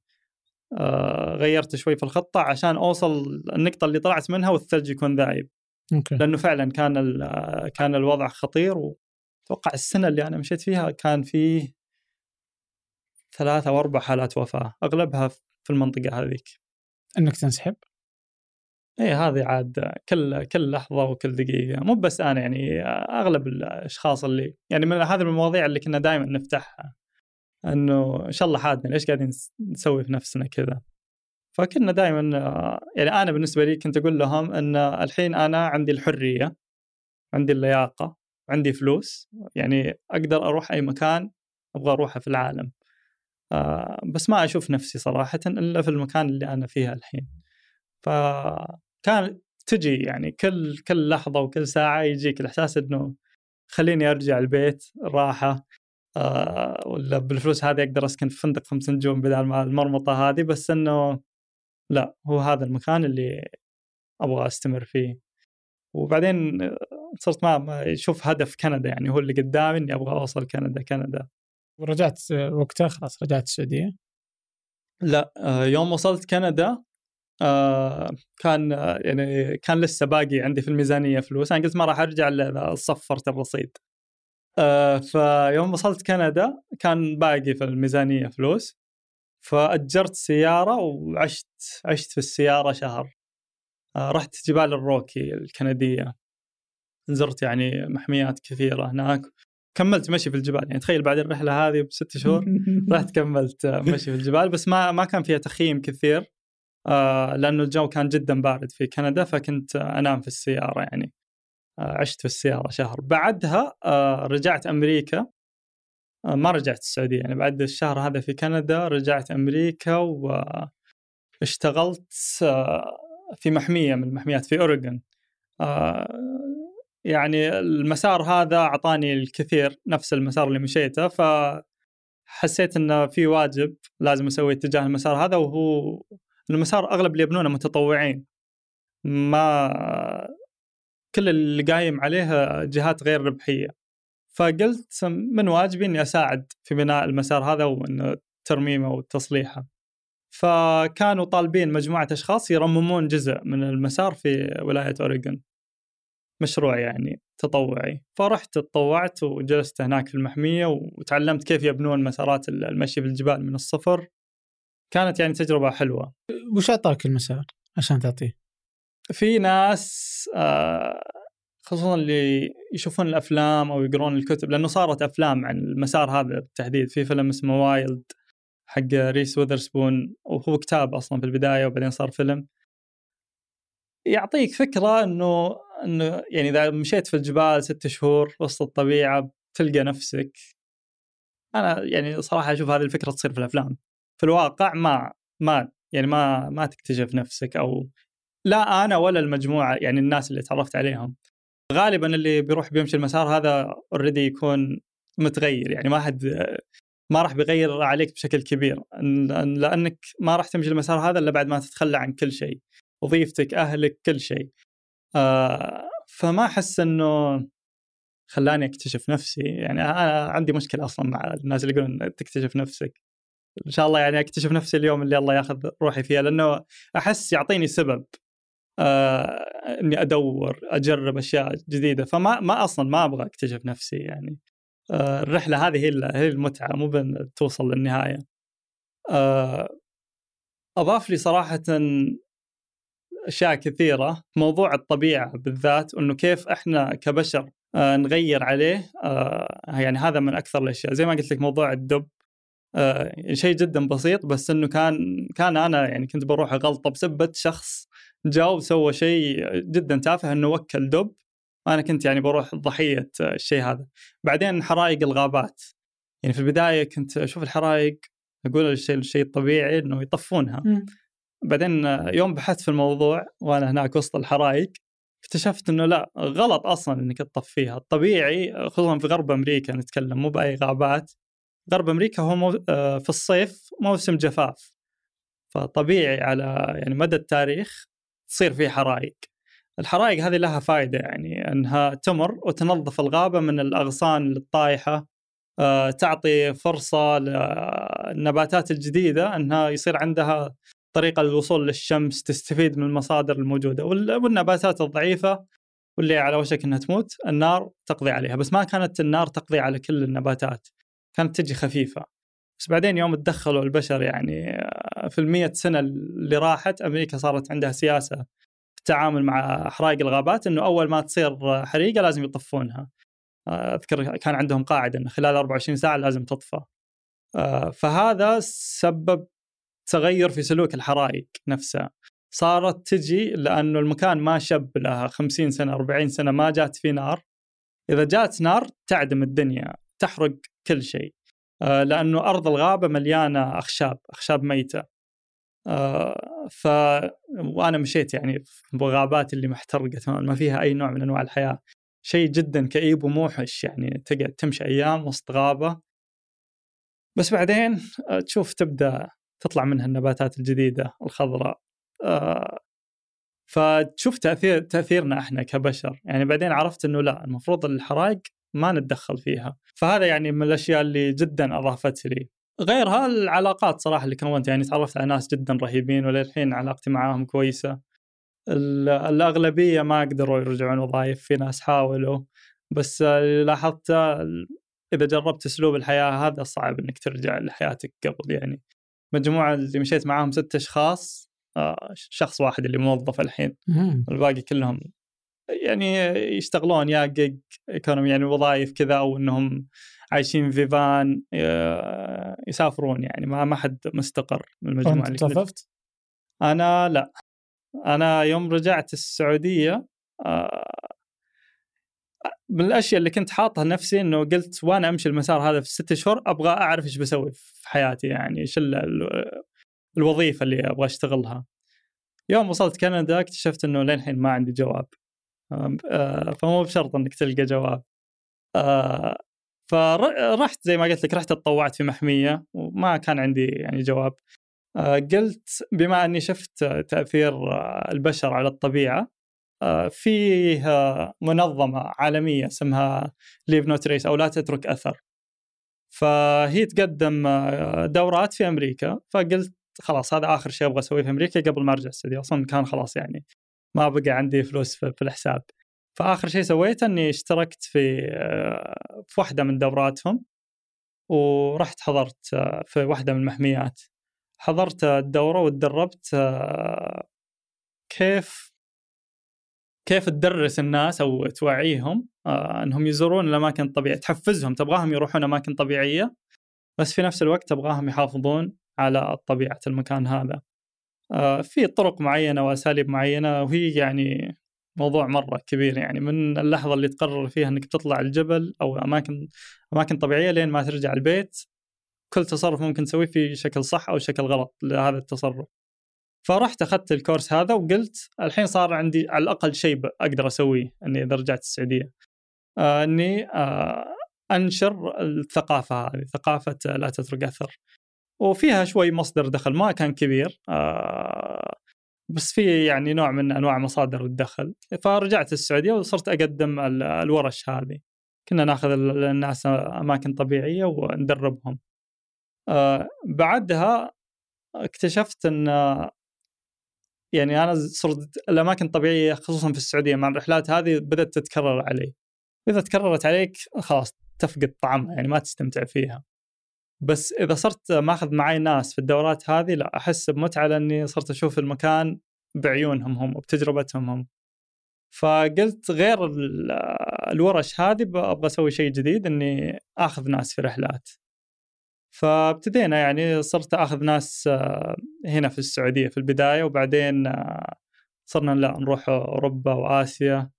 آه غيرت شوي في الخطة عشان أوصل النقطة اللي طلعت منها والثلج يكون ذايب. okay. لأنه فعلا كان كان الوضع خطير وأتوقع السنة اللي أنا مشيت فيها كان فيه ثلاثة أو أربع حالات وفاة أغلبها في المنطقة هذيك. إنك تنسحب؟ اي هذه عاد كل كل لحظة وكل دقيقة. مو بس أنا يعني أغلب الأشخاص اللي يعني من هذه المواضيع اللي كنا دائما نفتحها إنه إن شاء الله حادنا ليش قاعدين نس- نسوي في نفسنا كذا؟ فكنا دائما يعني أنا بالنسبة لي كنت أقول لهم إن الحين أنا عندي الحرية عندي اللياقة عندي فلوس يعني أقدر أروح أي مكان أبغى أروحه في العالم. آه، بس ما أشوف نفسي صراحة إلا في المكان اللي أنا فيها الحين. فكان تجي يعني كل كل لحظة وكل ساعة يجيك الإحساس إنه خليني أرجع البيت راحة آه، ولا بالفلوس هذه أقدر أسكن في فندق خمس نجوم بدل ما المرمطة هذه بس إنه لا هو هذا المكان اللي أبغى أستمر فيه. وبعدين آه، صرت ما أشوف هدف كندا يعني هو اللي قدامي إني أبغى أوصل كندا كندا. ورجعت وقتها خلاص رجعت السعودية؟ لا آه، يوم وصلت كندا آه، كان يعني كان لسه باقي عندي في الميزانية فلوس. أنا قلت ما راح أرجع إلا إذا صفرت الرصيد فيوم وصلت كندا كان باقي في الميزانية فلوس. فأجرت سيارة وعشت عشت في السيارة شهر. آه، رحت جبال الروكي الكندية. زرت يعني محميات كثيرة هناك. كملت مشي في الجبال. يعني تخيل بعد الرحلة هذه بست شهور رحت كملت مشي في الجبال. بس ما ما كان فيها تخييم كثير آه لأنه الجو كان جدا بارد في كندا فكنت أنام في السيارة يعني. آه عشت في السيارة شهر. بعدها آه رجعت أمريكا. آه ما رجعت السعودية. يعني بعد الشهر هذا في كندا رجعت أمريكا واشتغلت آه في محمية من المحميات في أوريغون. آه يعني المسار هذا أعطاني الكثير نفس المسار اللي مشيته ف حسيت انه في واجب لازم اسويه تجاه المسار هذا وهو المسار أغلب اللي يبنونه متطوعين. ما كل اللي قايم عليه جهات غير ربحية. فقلت من واجبي إني أساعد في بناء المسار هذا وإنه ترميمه وتصليحه. فكانوا طالبين مجموعة أشخاص يرممون جزء من المسار في ولاية أوريغون. مشروع يعني تطوعي. فرحت تطوعت وجلست هناك في المحمية وتعلمت كيف يبنون مسارات المشي في الجبال من الصفر. كانت يعني تجربة حلوة. وش أعطاك المسار عشان تعطيه؟ في ناس آه، خصوصا اللي يشوفون الأفلام أو يقرون الكتب لأنه صارت أفلام عن المسار هذا بالتحديد في فيلم اسمه Wild حق Reese Witherspoon وهو كتاب أصلا في البداية وبعدين صار فيلم. يعطيك فكرة أنه إنه يعني إذا مشيت في الجبال ست شهور وسط الطبيعة تلقى نفسك. أنا يعني صراحة أشوف هذه الفكرة تصير في الأفلام. في الواقع ما ما يعني ما ما تكتشف نفسك أو لا أنا ولا المجموعة يعني الناس اللي تعرفت عليهم. غالبا اللي بيروح بيمشي المسار هذا اوريدي يكون متغير يعني ما حد ما راح بيغير عليك بشكل كبير لأنك ما راح تمشي المسار هذا إلا بعد ما تتخلى عن كل شيء وظيفتك أهلك كل شيء. آه فما أحس إنه خلاني أكتشف نفسي يعني أنا عندي مشكلة أصلا مع الناس اللي يقولون تكتشف نفسك. إن شاء الله يعني أكتشف نفسي اليوم اللي الله ياخذ روحي فيها لأنه أحس يعطيني سبب. إني أدور أجرب أشياء جديدة. فما ما أصلا ما أبغى أكتشف نفسي يعني. آه الرحلة هذه هي هي المتعة مو بأن توصل للنهاية. آه أضاف لي صراحة أشياء كثيرة. موضوع الطبيعة بالذات وانه كيف إحنا كبشر آه، نغير عليه. آه، يعني هذا من أكثر الأشياء. زي ما قلت لك موضوع الدب آه، شيء جدا بسيط بس إنه كان كان أنا يعني كنت بروح غلطه بسبة شخص جاء وسوى شيء جدا تافه إنه وكل دب. وأنا كنت يعني بروح ضحيه الشيء هذا. بعدين حرائق الغابات. يعني في البداية كنت أشوف الحرائق أقول الشيء الشيء الطبيعي إنه يطفونها. م. بعدين يوم بحثت في الموضوع وأنا هناك وسط الحرائق اكتشفت إنه لا غلط أصلا إنك تطفيها الطبيعي خصوصا في غرب أمريكا نتكلم مو بأي غابات. غرب أمريكا هو مو آه، في الصيف موسم جفاف. فطبيعي على يعني مدى التاريخ تصير فيه حرائق. الحرائق هذه لها فائدة يعني أنها تمر وتنظف الغابة من الأغصان الطايحة آه، تعطي فرصة للنباتات الجديدة أنها يصير عندها طريقة للوصول للشمس تستفيد من المصادر الموجودة. والنباتات الضعيفة واللي على وشك أنها تموت النار تقضي عليها. بس ما كانت النار تقضي على كل النباتات كانت تجي خفيفة. بس بعدين يوم تدخلوا البشر يعني آه، في المية سنة اللي راحت أمريكا صارت عندها سياسة في التعامل مع حرائق الغابات أنه أول ما تصير حريقة لازم يطفونها. آه، أذكر كان عندهم قاعدة أنه خلال 24 ساعة لازم تطفى. آه، فهذا سبب تغير في سلوك الحرائق نفسها. صارت تجي لأنه المكان ما شب لها 50 سنة 40 سنة ما جات فيه نار. إذا جات نار تعدم الدنيا تحرق كل شيء. لأنه أرض الغابة مليانة أخشاب أخشاب ميتة. آه، ف وأنا مشيت يعني في الغابات اللي محترقة تماما ما فيها أي نوع من أنواع الحياة. شيء جدا كئيب وموحش يعني تقعد تمشي أيام وسط غابة. بس بعدين آه، تشوف تبدأ تطلع منها النباتات الجديدة الخضراء. آه فتشوف تأثير تأثيرنا إحنا كبشر. يعني بعدين عرفت إنه لا المفروض الحرائق ما نتدخل فيها. فهذا يعني من الأشياء اللي جدا أضافت لي. غيرها العلاقات صراحة اللي كونت يعني تعرفت على ناس جدا رهيبين وللحين علاقتي معاهم كويسة. الأغلبية ما قدروا يرجعون وظائف في ناس حاولوا. بس لاحظت إذا جربت أسلوب الحياة هذا صعب إنك ترجع لحياتك قبل يعني مجموعة اللي مشيت معاهم ست أشخاص آه، شخص واحد اللي موظف الحين. الباقي كلهم يعني يشتغلون يا جيج ايكونومي يعني وظائف كذا أو إنهم عايشين في فان آه، يسافرون يعني ما ما حد مستقر من المجموعة اللي توظفت؟ أنا لا أنا يوم رجعت السعودية آه، من الأشياء اللي كنت حاطها لنفسي إنه قلت وأنا أمشي المسار هذا في الست شهور أبغى أعرف إيش بسوي في حياتي يعني إيش الوظيفة اللي أبغى أشتغلها. يوم وصلت كندا اكتشفت إنه للحين ما عندي جواب. آه، فمو بشرط إنك تلقى جواب. آه، فرحت زي ما قلت لك رحت اتطوعت في محمية وما كان عندي يعني جواب. آه، قلت بما إني شفت تأثير البشر على الطبيعة فيه منظمة عالمية اسمها Leave No Trace أو لا تترك أثر فهي تقدم دورات في أمريكا فقلت خلاص هذا آخر شيء أبغى أسويه في أمريكا قبل ما أرجع السعودية أصلا كان خلاص يعني ما بقى عندي فلوس في الحساب. فآخر شيء سويته أني اشتركت في آه، في واحدة من دوراتهم ورحت حضرت في واحدة من المحميات. حضرت الدورة وتدربت كيف كيف تدرس الناس أو توعيهم آه إنهم يزورون الأماكن الطبيعية. تحفزهم تبغاهم يروحون أماكن طبيعية بس في نفس الوقت تبغاهم يحافظون على طبيعة المكان هذا. آه في طرق معينة وأساليب معينة وهي يعني موضوع مرة كبير يعني. من اللحظة اللي تقرر فيها إنك تطلع الجبل أو أماكن أماكن طبيعية لين ما ترجع البيت كل تصرف ممكن تسويه في شكل صح أو شكل غلط لهذا التصرف. فرحت أخذت الكورس هذا وقلت الحين صار عندي على الأقل شيء أقدر أسويه إني إذا رجعت السعودية. آه إني آه أنشر الثقافة هذه ثقافة لا تترك أثر. وفيها شوي مصدر دخل ما كان كبير آه بس في يعني نوع من أنواع مصادر الدخل. فرجعت السعودية وصرت أقدم الورش هذه. كنا ناخذ الناس أماكن طبيعية وندربهم. آه بعدها اكتشفت إن يعني أنا صرت الأماكن الطبيعية خصوصا في السعودية مع الرحلات هذه بدأت تتكرر علي. واذا تكررت عليك خلاص تفقد طعمها يعني ما تستمتع فيها. بس إذا صرت ماخذ معي ناس في الدورات هذه لا أحس بمتعة لأني صرت أشوف المكان بعيونهم هم وبتجربتهم هم. فقلت غير الورش هذه أبغى أسوي شيء جديد إني آخذ ناس في رحلات. فابتدينا يعني صرت آخذ ناس آه، هنا في السعودية في البداية وبعدين آه، صرنا لا نروح أوروبا وآسيا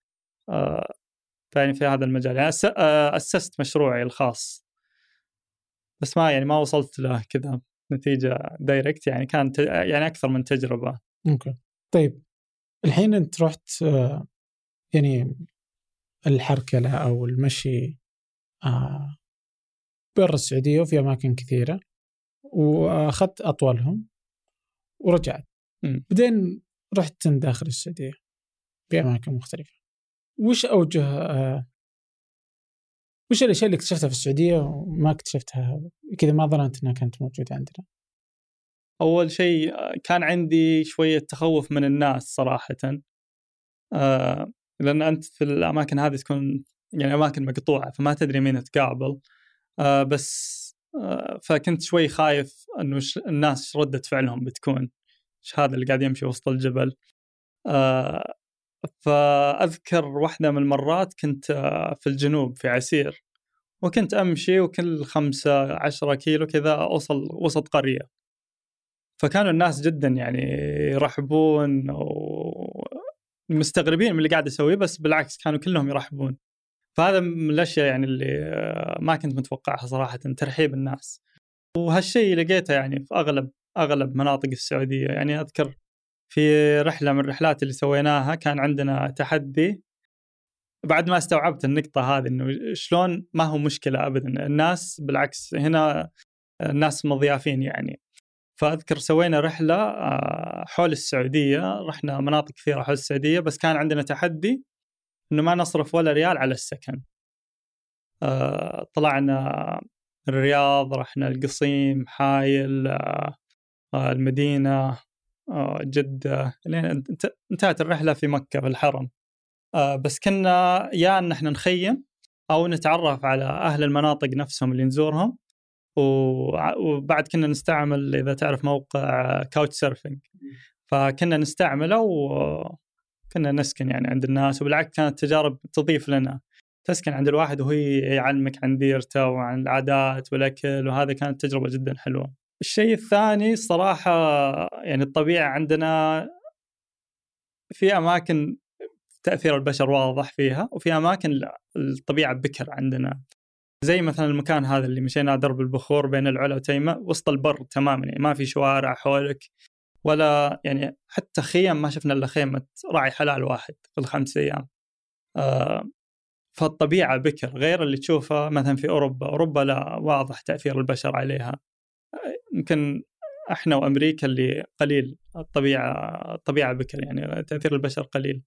يعني في هذا المجال. يعني أسست مشروعي الخاص. بس ما يعني ما وصلت له كذا نتيجة direct يعني كانت يعني أكثر من تجربة. okay. طيب الحين أنت رحت آه، يعني الحركة له أو المشي آه، برا السعودية وفي أماكن كثيرة وأخذت أطولهم ورجعت. بعدين رحت داخل السعودية في اماكن مختلفة. وش أوجه آه، وش الأشياء اللي اكتشفتها في السعودية وما اكتشفتها؟ كذا ما ظننت إنها كانت موجودة عندنا؟ أول شيء كان عندي شوية تخوف من الناس صراحة. آه لأن أنت في الأماكن هذه تكون يعني أماكن مقطوعة فما تدري مين تقابل. آه بس آه فكنت شوي خايف إنه الناس ردة فعلهم بتكون؟ إيش هذا اللي قاعد يمشي وسط الجبل؟ آه فأذكر واحدة من المرات كنت آه، في الجنوب في عسير. وكنت أمشي وكل خمسة عشرة كيلو كذا أوصل وسط قرية. فكانوا الناس جدا يعني يرحبون ومستغربين من اللي قاعد اسويه بس بالعكس كانوا كلهم يرحبون. فهذا من الأشياء يعني اللي آه، ما كنت متوقعها صراحة ترحيب الناس. وهالشيء لقيته يعني في أغلب أغلب مناطق السعودية. يعني أذكر في رحلة من الرحلات اللي سويناها كان عندنا تحدي. بعد ما استوعبت النقطة هذه إنه شلون ما هو مشكلة ابدا الناس بالعكس هنا الناس مضيافين يعني. فأذكر سوينا رحلة آه، حول السعودية رحنا مناطق كثيرة حول السعودية بس كان عندنا تحدي إنه ما نصرف ولا ريال على السكن. آه، طلعنا الرياض رحنا القصيم حايل آه، المدينة. جده لين انتهت الرحلة في مكة في الحرم بس كنا يا أن إحنا نخيم أو نتعرف على أهل المناطق نفسهم اللي نزورهم وبعد كنا نستعمل إذا تعرف موقع كاوتش سيرفنج فكنا نستعمله وكنا نسكن يعني عند الناس وبالعكس كانت تجارب تضيف لنا. تسكن عند الواحد وهو يعلمك عن ديرته وعن العادات والأكل وهذا كانت تجربة جدا حلوة. الشيء الثاني الصراحه يعني الطبيعة عندنا في أماكن تأثير البشر واضح فيها وفي أماكن لا الطبيعة بكر عندنا زي مثلا المكان هذا اللي مشينا درب البخور بين العلا وتيمة وسط البر تماما يعني ما في شوارع حولك ولا يعني حتى خيم ما شفنا إلا خيمة راعي حلال واحد في الخمس أيام. آه فالطبيعة بكر غير اللي تشوفه مثلا في أوروبا، أوروبا لا واضح تأثير البشر عليها. يمكن إحنا وأمريكا اللي قليل الطبيعة الطبيعة بكر يعني تأثير البشر قليل.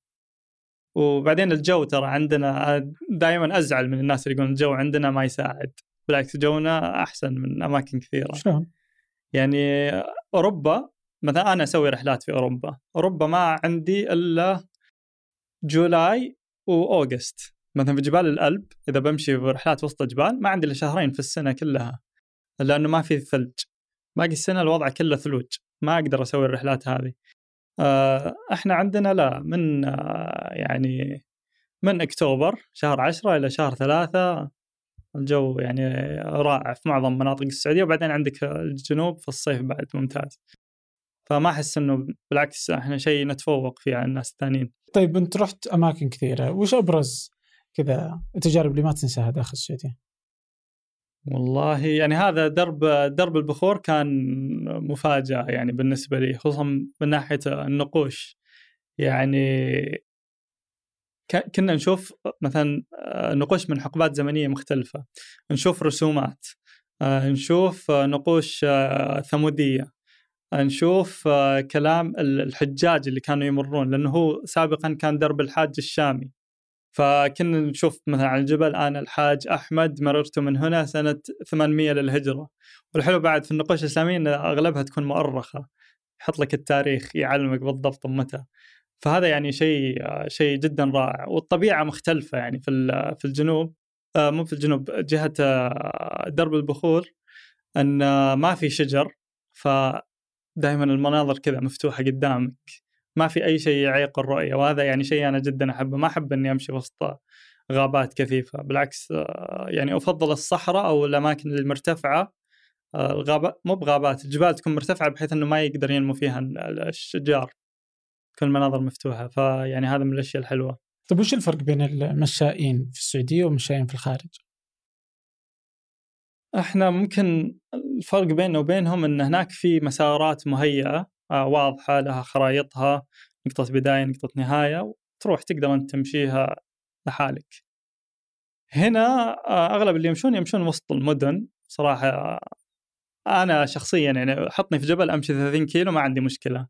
وبعدين الجو ترى عندنا دائما أزعل من الناس اللي يقولون الجو عندنا ما يساعد بالعكس جونا أحسن من أماكن كثيرة شلون؟ يعني أوروبا مثلا أنا أسوي رحلات في أوروبا أوروبا ما عندي إلا جولاي وأوغست مثلا في جبال الألب إذا بمشي في رحلات وسط الجبال ما عندي إلا شهرين في السنة كلها لأنه ما في ثلج باقي السنة الوضع كله ثلوج ما أقدر أسوي الرحلات هذه. آه، إحنا عندنا لا من آه، يعني من أكتوبر شهر عشرة إلى شهر ثلاثة الجو يعني رائع في معظم مناطق السعودية وبعدين عندك الجنوب في الصيف بعد ممتاز. فما أحس إنه بالعكس إحنا شيء نتفوق فيه عن الناس الثانيين. طيب أنت رحت أماكن كثيرة وش أبرز كذا التجارب اللي ما تنساها داخل السعودية؟ والله يعني هذا درب درب البخور كان مفاجأة يعني بالنسبة لي خصوصا من ناحية النقوش. يعني كنا نشوف مثلا آه، نقوش من حقبات زمنية مختلفة. نشوف رسومات. آه، نشوف نقوش آه، ثمودية. نشوف كلام الحجاج اللي كانوا يمرون لأنه هو سابقا كان درب الحاج الشامي. فكنا نشوف مثلا على الجبل أنا الحاج أحمد مررت من هنا سنة 800 للهجرة. والحلو بعد في النقوش الإسلامية إن أغلبها تكون مؤرخة. يحط لك التاريخ يعلمك بالضبط متى. فهذا يعني شيء شيء جدا رائع. والطبيعة مختلفة يعني في في الجنوب. آه، مو في الجنوب جهة آه، درب البخور. إن ما في شجر. فدائما المناظر كذا مفتوحة قدامك. ما في أي شيء يعيق الرؤيه وهذا يعني شيء أنا جدا أحبه. ما أحب إني أمشي وسط غابات كثيفة. بالعكس آه، يعني أفضل الصحراء أو الأماكن المرتفعة. آه، الغابات مو بغابات الجبال تكون مرتفعة بحيث إنه ما يقدر ينمو فيها الاشجار تكون المناظر مفتوحة. فيعني هذا من الأشياء الحلوة. طيب وش الفرق بين المشائين في السعودية والمشائين في الخارج؟ إحنا ممكن الفرق بيننا وبينهم إن هناك في مسارات مهيئة. واضحة لها خرائطها نقطة بداية نقطة نهاية وتروح تقدر أنت تمشيها لحالك. هنا آه، أغلب اللي يمشون يمشون وسط المدن صراحة أنا شخصيا يعني حطني في جبل أمشي 30 كيلو ما عندي مشكلة.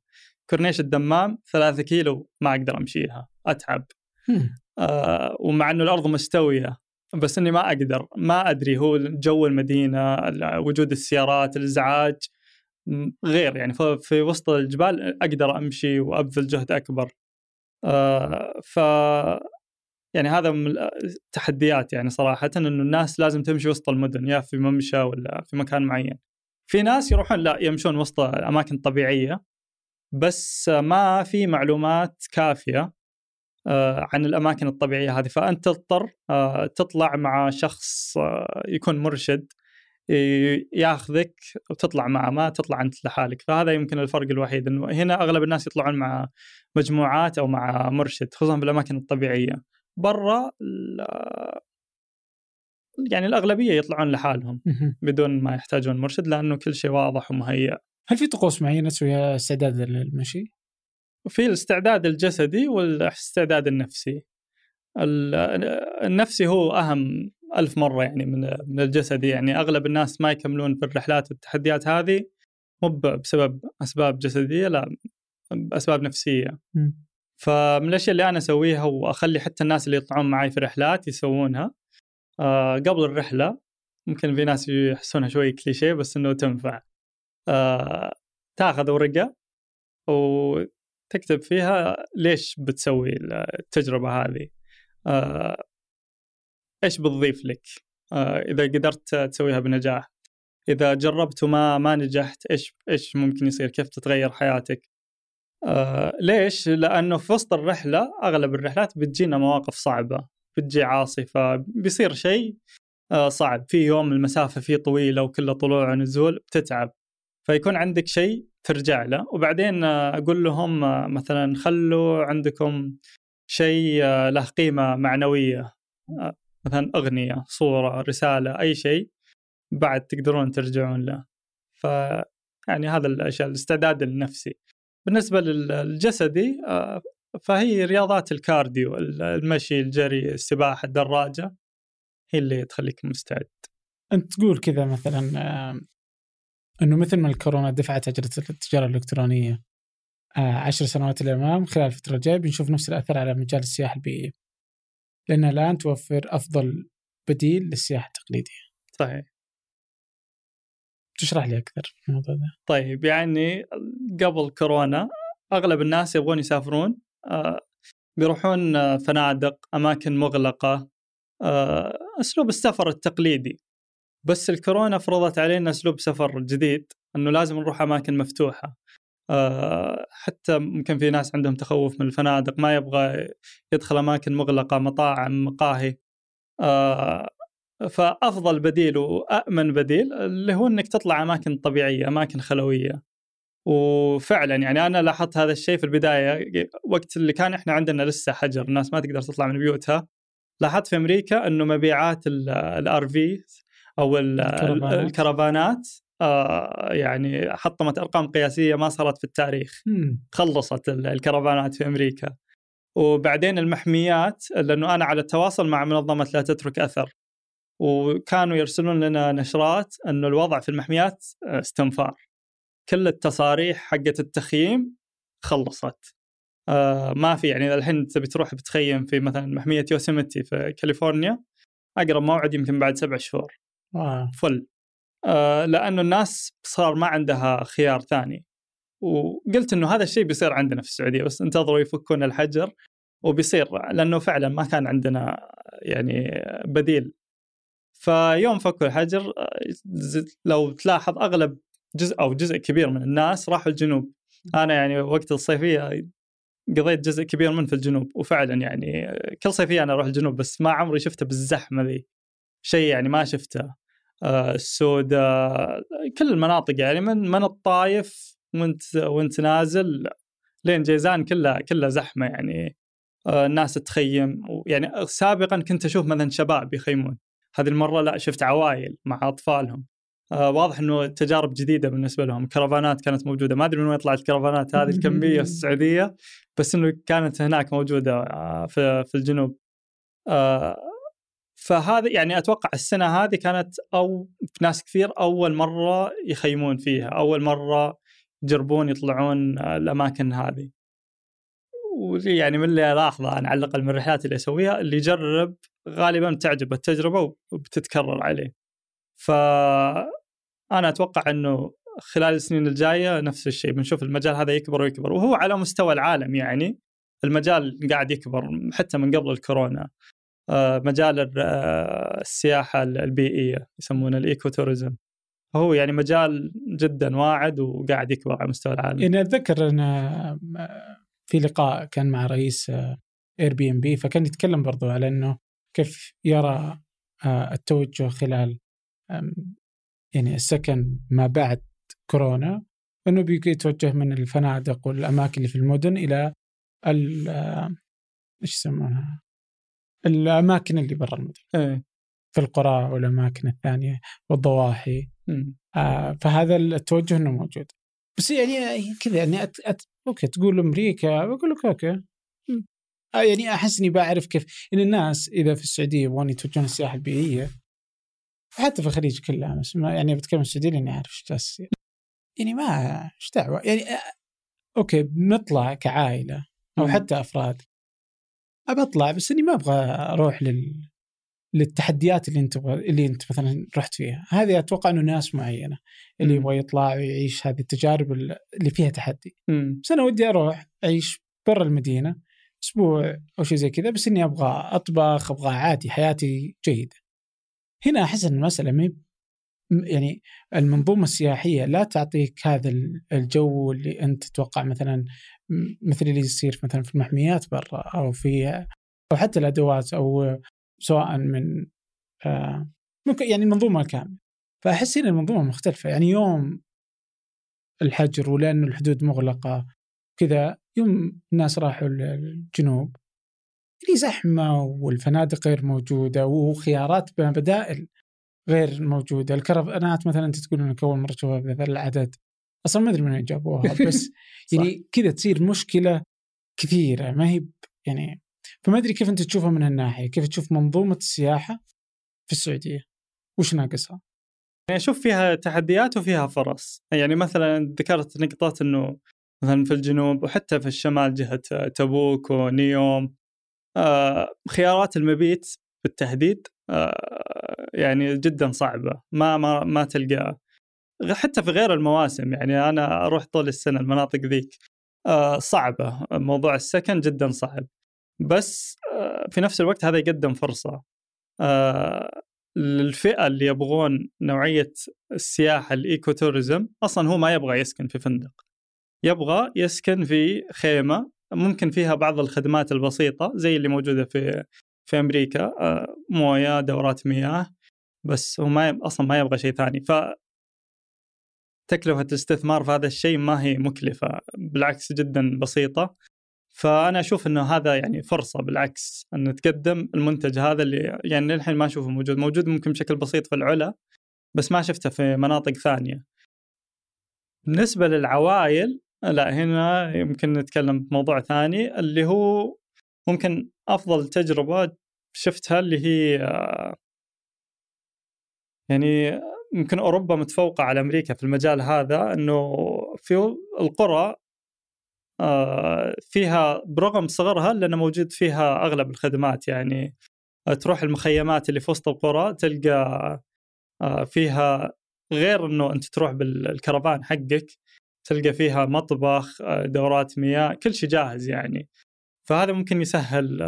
كورنيش الدمام 3 كيلو ما أقدر أمشيها أتعب. آه ومع إنه الأرض مستوية بس إني ما أقدر ما أدري هو جو المدينة وجود السيارات الازعاج غير يعني في وسط الجبال أقدر أمشي وأبذل جهد أكبر. آه ف يعني هذا من التحديات يعني صراحة إنه الناس لازم تمشي وسط المدن يا في ممشى ولا في مكان معين. في ناس يروحون لا يمشون وسط اماكن طبيعيه بس ما في معلومات كافية آه، عن الأماكن الطبيعية هذه. فأنت تضطر آه، تطلع مع شخص آه، يكون مرشد. ياخذك وتطلع معه ما تطلع انت لحالك. فهذا يمكن الفرق الوحيد إنه هنا أغلب الناس يطلعون مع مجموعات أو مع مرشد خصوصا في الأماكن الطبيعية. برا يعني الأغلبية يطلعون لحالهم بدون ما يحتاجون مرشد لأنه كل شيء واضح ومهيأ. هل في طقوس معينة تسويها استعداد للمشي؟ في الاستعداد الجسدي والاستعداد النفسي. النفسي هو أهم ألف مرة يعني من من الجسدي يعني أغلب الناس ما يكملون في الرحلات والتحديات هذه مو بسبب أسباب جسدية لا بأسباب نفسية. م. فمن الأشياء اللي أنا أسويها وأخلي حتى الناس اللي يطلعون معي في رحلات يسوونها آه قبل الرحلة ممكن في ناس يحسونها شوي كليشيه بس إنه تنفع. آه تاخذ ورقة و تكتب فيها ليش بتسوي التجربة هذه. آه، إيش بتضيف لك؟ آه، إذا قدرت تسويها بنجاح. إذا جربت وما ما نجحت إيش إيش ممكن يصير؟ كيف تتغير حياتك؟ آه، ليش؟ لأنه في وسط الرحلة أغلب الرحلات بتجينا مواقف صعبة. بتجي عاصفة بيصير شيء صعب. في يوم المسافة فيه طويلة وكله طلوع ونزول بتتعب. فيكون عندك شيء ترجع له. وبعدين أقول لهم مثلا خلوا عندكم شيء له قيمة معنوية. مثلا أغنية صورة رسالة أي شيء بعد تقدرون ترجعون له. ف يعني هذا الأشياء الاستعداد النفسي. بالنسبة للجسدي فهي رياضات الكارديو المشي الجري السباحة الدراجة هي اللي تخليك مستعد. أنت تقول كذا مثلا إنه مثل ما الكورونا دفعت أجرة التجارة الإلكترونية آه، عشر سنوات للامام خلال الفترة الجايه بنشوف نفس الأثر على مجال السياحة البيئية. لأنها الآن توفر أفضل بديل للسياحة التقليدية. صحيح. تشرح لي أكثر في الموضوع ده؟ طيب يعني قبل كورونا أغلب الناس يبغون يسافرون آه، بيروحون آه، فنادق أماكن مغلقة أسلوب السفر التقليدي. بس الكورونا فرضت علينا أسلوب سفر جديد إنه لازم نروح أماكن مفتوحة. أه حتى ممكن في ناس عندهم تخوف من الفنادق ما يبغى يدخل أماكن مغلقة مطاعم مقاهي أه فأفضل بديل وامن بديل اللي هو إنك تطلع أماكن طبيعية أماكن خلوية. وفعلا يعني أنا لاحظت هذا الشيء في البداية وقت اللي كان إحنا عندنا لسه حجر الناس ما تقدر تطلع من بيوتها. لاحظت في أمريكا إنه مبيعات الار في أو الكرفانات, آه يعني حطمت أرقام قياسية ما صارت في التاريخ. خلصت الكرفانات في أمريكا. وبعدين المحميات لأنه أنا على التواصل مع منظمة لا تترك أثر. وكانوا يرسلون لنا نشرات إنه الوضع في المحميات آه، استنفار. كل التصاريح حقت التخييم خلصت. آه ما في يعني الحين تبي تروح بتخيم في مثلا محمية يوسيميتي في كاليفورنيا أقرب موعد يمكن بعد سبع شهور. آه. فل. آه لأنه الناس صار ما عندها خيار ثاني. وقلت إنه هذا الشيء بيصير عندنا في السعودية بس انتظروا يفكون الحجر وبيصير لأنه فعلا ما كان عندنا يعني بديل. فيوم فكوا الحجر آه، لو تلاحظ أغلب جزء أو جزء كبير من الناس راحوا الجنوب. أنا يعني وقت الصيفية قضيت جزء كبير منه في الجنوب وفعلا يعني كل صيفية أنا أروح الجنوب بس ما عمري شفته بالزحمة ذي. شيء يعني ما شفته. آه، السوداء كل المناطق يعني من من الطايف وانت وانت نازل لين جيزان كلها كلها زحمة يعني آه، الناس تخيم يعني سابقا كنت أشوف مثلا شباب يخيمون. هذه المرة لا شفت عوائل مع أطفالهم. آه واضح إنه تجارب جديدة بالنسبة لهم. كرفانات كانت موجودة. ما أدري من وين طلعت الكرفانات هذه الكميه السعودية بس إنه كانت هناك موجودة آه في في الجنوب. آه فهذا يعني أتوقع السنة هذه كانت أو في ناس كثير أول مرة يخيمون فيها أول مرة يجربون يطلعون آه، الأماكن هذه. ويعني من اللي ألاحظه أنا على الأقل من الرحلات اللي أسويها اللي يجرب غالبا تعجبه التجربة وبتتكرر عليه. ف أنا أتوقع إنه خلال السنين الجاية نفس الشيء بنشوف المجال هذا يكبر ويكبر. وهو على مستوى العالم يعني المجال قاعد يكبر حتى من قبل الكورونا. مجال آه، السياحة البيئية يسمونه ال eco tourism هو يعني مجال جدا واعد وقاعد يكبر على مستوى العالم يعني أتذكر إن في لقاء كان مع رئيس Airbnb فكان يتكلم برضو على إنه كيف يرى آه، التوجه خلال يعني السكن ما بعد كورونا إنه بيجي يتوجه من الفنادق والأماكن اللي في المدن إلى ال إيش يسمونها؟ الأماكن اللي برا المدن. إيه. في القرى والأماكن الثانية والضواحي. آه فهذا التوجه إنه موجود. بس يعني كذا يعني أت أت okay تقول أمريكا بقول لك okay آه يعني أحس إني بعرف كيف إن الناس إذا في السعودية يبغون يتوجهون السياحة البيئية حتى في الخليج كلها بس ما يعني بتكلم السعودية لأني أعرف إيش جالس يعني ما إيش دعوة يعني آه، أوكي بنطلع كعائلة أو حتى أفراد أبى أطلع بس إني ما أبغى أروح لل للتحديات اللي أنت اللي أنت مثلا رحت فيها. هذه أتوقع إنه ناس معينة اللي يبغى يطلع ويعيش هذه التجارب اللي فيها تحدي. مم. بس أنا ودي أروح أعيش برا المدينة أسبوع أو شيء زي كذا بس إني أبغى أطبخ أبغى عادي حياتي جيدة. هنا أحس إن المسألة ما يعني المنظومة السياحية لا تعطيك هذا الجو اللي أنت تتوقع مثلا مثل اللي يصير مثلا في المحميات برا أو في أو حتى الأدوات أو سواء من آه ممكن يعني المنظومه كاملة. فأحس هنا المنظومة مختلفة. يعني يوم الحجر ولأنه الحدود مغلقة كذا يوم الناس راحوا للجنوب اللي زحمة والفنادق غير موجودة وخيارات بدائل غير موجودة. الكرفانات مثلا انت تقول انك اول مره تشوفها بهذا العدد. أصلا ما أدري من وين جابوها بس يعني كذا تصير مشكلة كثيرة ما هي يعني فما أدري كيف أنت تشوفها من هالناحية كيف تشوف منظومة السياحة في السعودية؟ وش ناقصها؟ يعني أشوف فيها تحديات وفيها فرص. يعني مثلا ذكرت نقطه إنه مثلا في الجنوب وحتى في الشمال جهة تبوك ونيوم آه، خيارات المبيت بالتحديد آه، يعني جدا صعبة. ما ما ما تلقى حتى في غير المواسم يعني أنا أروح طول السنة المناطق ذيك. آه، صعبة موضوع السكن جدا صعب. بس في نفس الوقت هذا يقدم فرصة. للفئة اللي يبغون نوعية السياحه الايكو توريزم أصلا هو ما يبغى يسكن في فندق. يبغى يسكن في خيمة ممكن فيها بعض الخدمات البسيطة زي اللي موجودة في في أمريكا. آه، موية دورات مياه بس هو ما أصلا ما يبغى شيء ثاني. ف تكلفة الاستثمار في هذا الشيء ما هي مكلفة بالعكس جدا بسيطة. فأنا أشوف أنه هذا يعني فرصة بالعكس أن تقدم المنتج هذا اللي يعني للحين ما أشوفه موجود. موجود ممكن بشكل بسيط في العلا بس ما شفته في مناطق ثانية. بالنسبة للعوائل لا هنا يمكن نتكلم بموضوع ثاني اللي هو ممكن أفضل تجربة شفتها اللي هي يعني يمكن أوروبا متفوقة على أمريكا في المجال هذا إنه في القرى آه، فيها برغم صغرها لأنه موجود فيها أغلب الخدمات يعني تروح المخيمات اللي في وسط القرى تلقى آه، فيها غير إنه أنت تروح بالكرفان حقك تلقى فيها مطبخ آه، دورات مياه كل شيء جاهز يعني. فهذا ممكن يسهل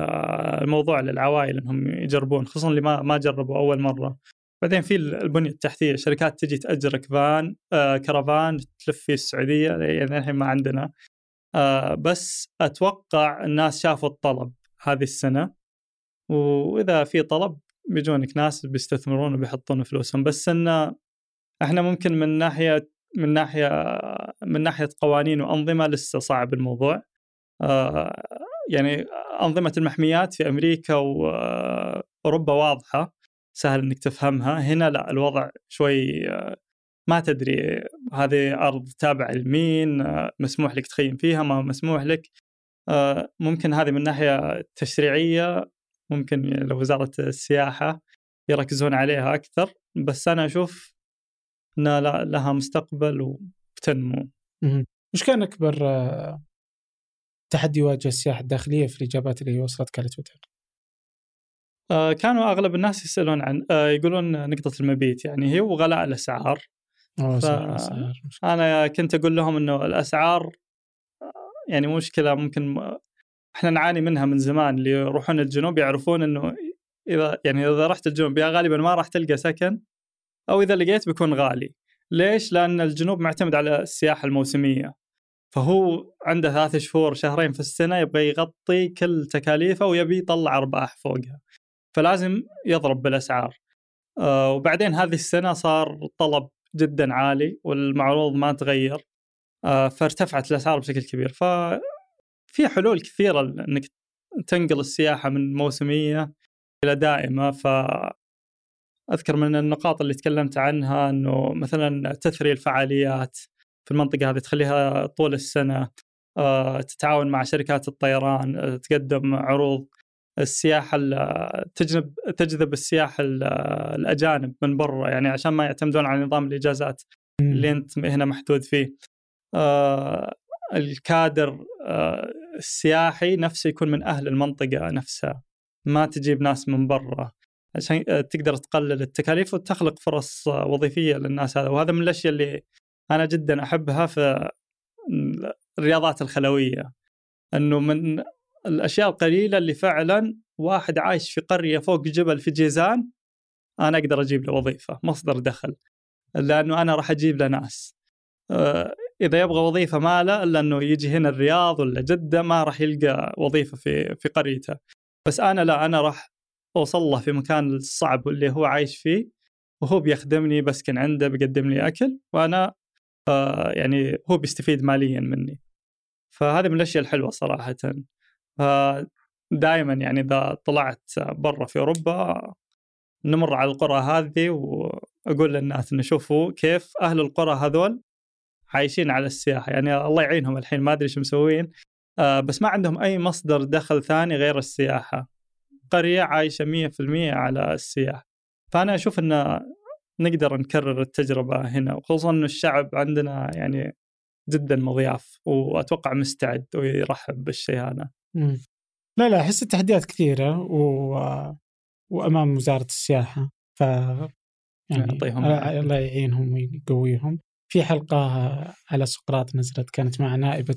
الموضوع للعوائل إنهم يجربون خصوصا اللي ما ما جربوا أول مرة. بعدين في البنية التحتية شركات تجي تاجرك فان آه، كرفان تلف في السعودية يعني الحين ما عندنا. آه بس أتوقع الناس شافوا الطلب هذه السنة. وإذا في طلب بيجونك ناس بيستثمرون وبيحطون فلوسهم. بس انه إحنا ممكن من ناحية من ناحية من ناحية قوانين وأنظمة لسه صعب الموضوع. آه يعني أنظمة المحميات في أمريكا واوروبا واضحة. سهل إنك تفهمها. هنا لا الوضع شوي آه، ما تدري. هذه أرض تابعة لمين آه، مسموح لك تخيم فيها ما مسموح لك. آه، ممكن هذه من ناحية تشريعية ممكن لو وزارة السياحة يركزون عليها أكثر. بس أنا أشوف انها لها مستقبل وبتنمو. وش كان أكبر تحدي يواجه السياحة الداخلية في الإجابات اللي وصلتك على تويتر؟ آه، كانوا أغلب الناس يسألون عن آه، يقولون نقطة المبيت يعني هي وغلاء الأسعار. ف... أنا كنت أقول لهم إنه الأسعار يعني مشكلة ممكن إحنا نعاني منها من زمان اللي يروحون الجنوب يعرفون إنه إذا يعني إذا رحت الجنوب يا غالبا ما راح تلقى سكن أو إذا لقيت بيكون غالي. ليش؟ لأن الجنوب معتمد على السياحة الموسمية. فهو عنده ثلاث شهور شهرين في السنة يبغى يغطي كل تكاليفه ويبي يطلع أرباح فوقها. فلازم يضرب بالأسعار. آه وبعدين هذه السنة صار الطلب جدا عالي والمعروض ما تغير آه فارتفعت الأسعار بشكل كبير. ففي حلول كثيرة انك تنقل السياحة من موسمية إلى دائمة. ف أذكر من النقاط اللي تكلمت عنها إنه مثلا تثري الفعاليات في المنطقة هذه تخليها طول السنة آه، تتعاون مع شركات الطيران تقدم عروض السياحه تجذب تجذب السياح الأجانب من برا يعني عشان ما يعتمدون على نظام الإجازات اللي أنت هنا محدود فيه. آه الكادر آه السياحي نفسه يكون من أهل المنطقة نفسها ما تجيب ناس من برا. عشان تقدر تقلل التكاليف وتخلق فرص وظيفية للناس هذا. وهذا من الأشياء اللي أنا جدا أحبها في الرياضات الخلوية. إنه من الأشياء القليلة اللي فعلا واحد عايش في قرية فوق جبل في جيزان أنا أقدر أجيب له وظيفة مصدر دخل لأنه أنا راح أجيب له ناس. آه، إذا يبغى وظيفة ما له إلا إنه يجي هنا الرياض ولا جدة ما راح يلقى وظيفة في في قريته. بس أنا لا أنا راح أوصل له في مكان الصعب اللي هو عايش فيه وهو بيخدمني بسكن عنده بيقدم لي أكل وأنا آه يعني هو بيستفيد ماليا مني. فهذه من الأشياء الحلوة صراحة. دائما يعني إذا طلعت برا في أوروبا نمر على القرى هذه وأقول للناس إنه شوفوا كيف أهل القرى هذول عايشين على السياحة. يعني الله يعينهم الحين ما أدري إيش مسوين. آه بس ما عندهم أي مصدر دخل ثاني غير السياحة. قرية عايشة 100% على السياحة. فأنا أشوف إن نقدر نكرر التجربة هنا وخصوصا انه الشعب عندنا يعني جدا مضياف وأتوقع مستعد ويرحب بالشيء هذا. لا لا أحس التحديات كثيرة و... وأمام وزارة السياحة ف يعني الله يعينهم ويقويهم. في حلقة على سقراط نزلت كانت مع نائبة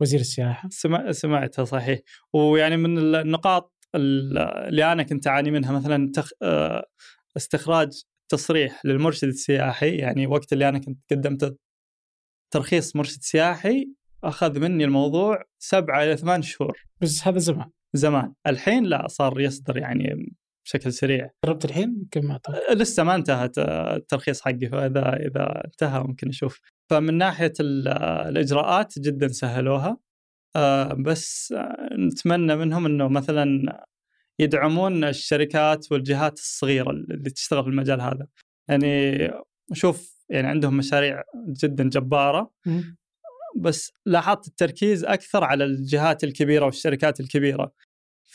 وزير السياحة. سمع سمعتها صحيح. ويعني من النقاط اللي أنا كنت أعاني منها مثلا تخ... آه، استخراج تصريح للمرشد السياحي يعني وقت اللي أنا كنت قدمت ترخيص مرشد سياحي أخذ مني الموضوع سبعة إلى ثمان شهور. بس هذا زمان. زمان. الحين لا صار يصدر يعني بشكل سريع. جربت الحين؟ كم ما لسه ما انتهت الترخيص حقي فإذا إذا انتهى ممكن أشوف. فمن ناحية الإجراءات جدا سهلوها. آه، بس نتمنى منهم إنه مثلا يدعمون الشركات والجهات الصغيرة اللي تشتغل في المجال هذا. يعني شوف يعني عندهم مشاريع جدا جبارة. بس لاحظت التركيز أكثر على الجهات الكبيرة والشركات الكبيرة.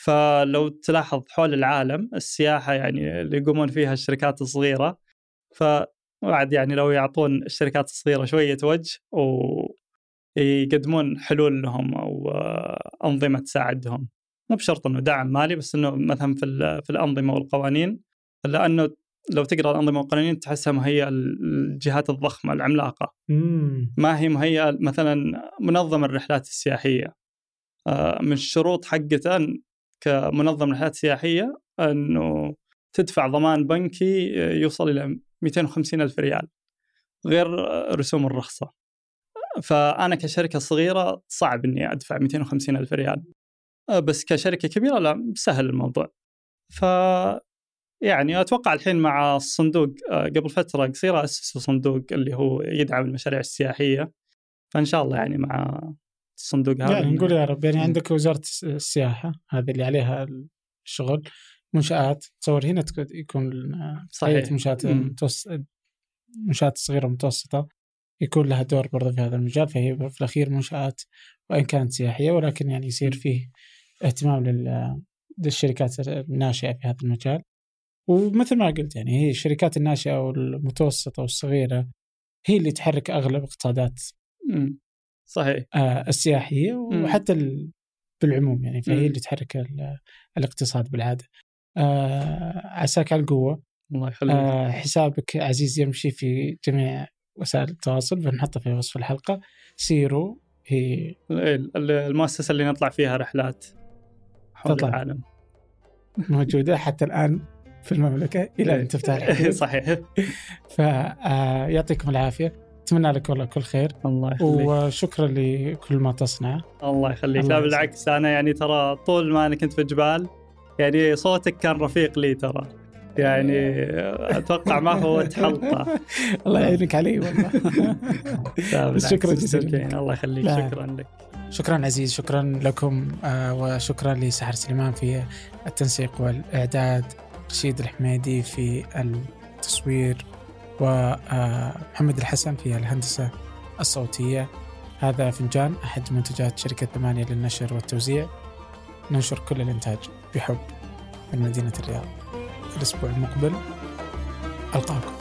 فلو تلاحظ حول العالم السياحة يعني اللي يقومون فيها الشركات الصغيرة فبعد يعني لو يعطون الشركات الصغيرة شوية وجه ويقدمون حلول لهم أو أنظمة تساعدهم. مو بشرط إنه دعم مالي بس إنه مثلا في في الأنظمة والقوانين لأنه لو تقرأ الأنظمة والقوانين تحسها مهيئة الجهات الضخمة العملاقة. مم. ما هي مهيئة مثلا منظم الرحلات السياحية. آه، من الشروط حقته كمنظم رحلات سياحية أنه تدفع ضمان بنكي يوصل إلى 250 ألف ريال غير رسوم الرخصة. فأنا كشركة صغيرة صعب إني أدفع 250 ألف ريال. آه، بس كشركة كبيرة لا سهل الموضوع. ف يعني أتوقع الحين مع الصندوق آه، قبل فترة قصيرة اسسوا صندوق اللي هو يدعم المشاريع السياحية. فإن شاء الله يعني مع الصندوق هذا يعني نقول يا رب يعني عندك وزارة السياحة هذه اللي عليها الشغل منشآت تصور هنا يكون صحيح. منشآت متوسط منشآت صغيرة ومتوسطة يكون لها دور برضه في هذا المجال فهي في الأخير منشآت وإن كانت سياحية ولكن يعني يصير فيه اهتمام للشركات الناشئة في هذا المجال. ومثل ما قلت يعني هي الشركات الناشئة والمتوسطة والصغيرة هي اللي تحرك أغلب اقتصادات صحيح. آه السياحية وحتى بالعموم يعني فهي اللي تحرك الاقتصاد بالعادة. آه عساك على القوة. الله يخليك. آه حسابك عزيز يمشي في جميع وسائل التواصل بنحطه في وصف الحلقة. سيرو هي المؤسسة اللي نطلع فيها رحلات حول تطلع. العالم. موجودة حتى الآن. في المملكة إلى أن تفتح الحدود صحيح. فيعطيكم آه، العافية. أتمنى لك والله كل خير. الله يخليك. وشكرا لكل ما تصنعه الله يخليك. لا بالعكس أنا يعني ترى طول ما أنا كنت في الجبال يعني صوتك كان رفيق لي ترى. يعني أتوقع ما فوت حلقه الله يعينك علي والله. شكرا جزيلا. الله يخليك. شكرا لك. شكرا عزيز شكرا لكم آه، وشكرا لسحر سليمان في التنسيق والإعداد. رشيد الحميدي في التصوير ومحمد الحسن في الهندسة الصوتية. هذا فنجان أحد منتجات شركة ثمانية للنشر والتوزيع. ننشر كل الإنتاج بحب. من مدينة الرياض. الأسبوع المقبل. ألقاكم.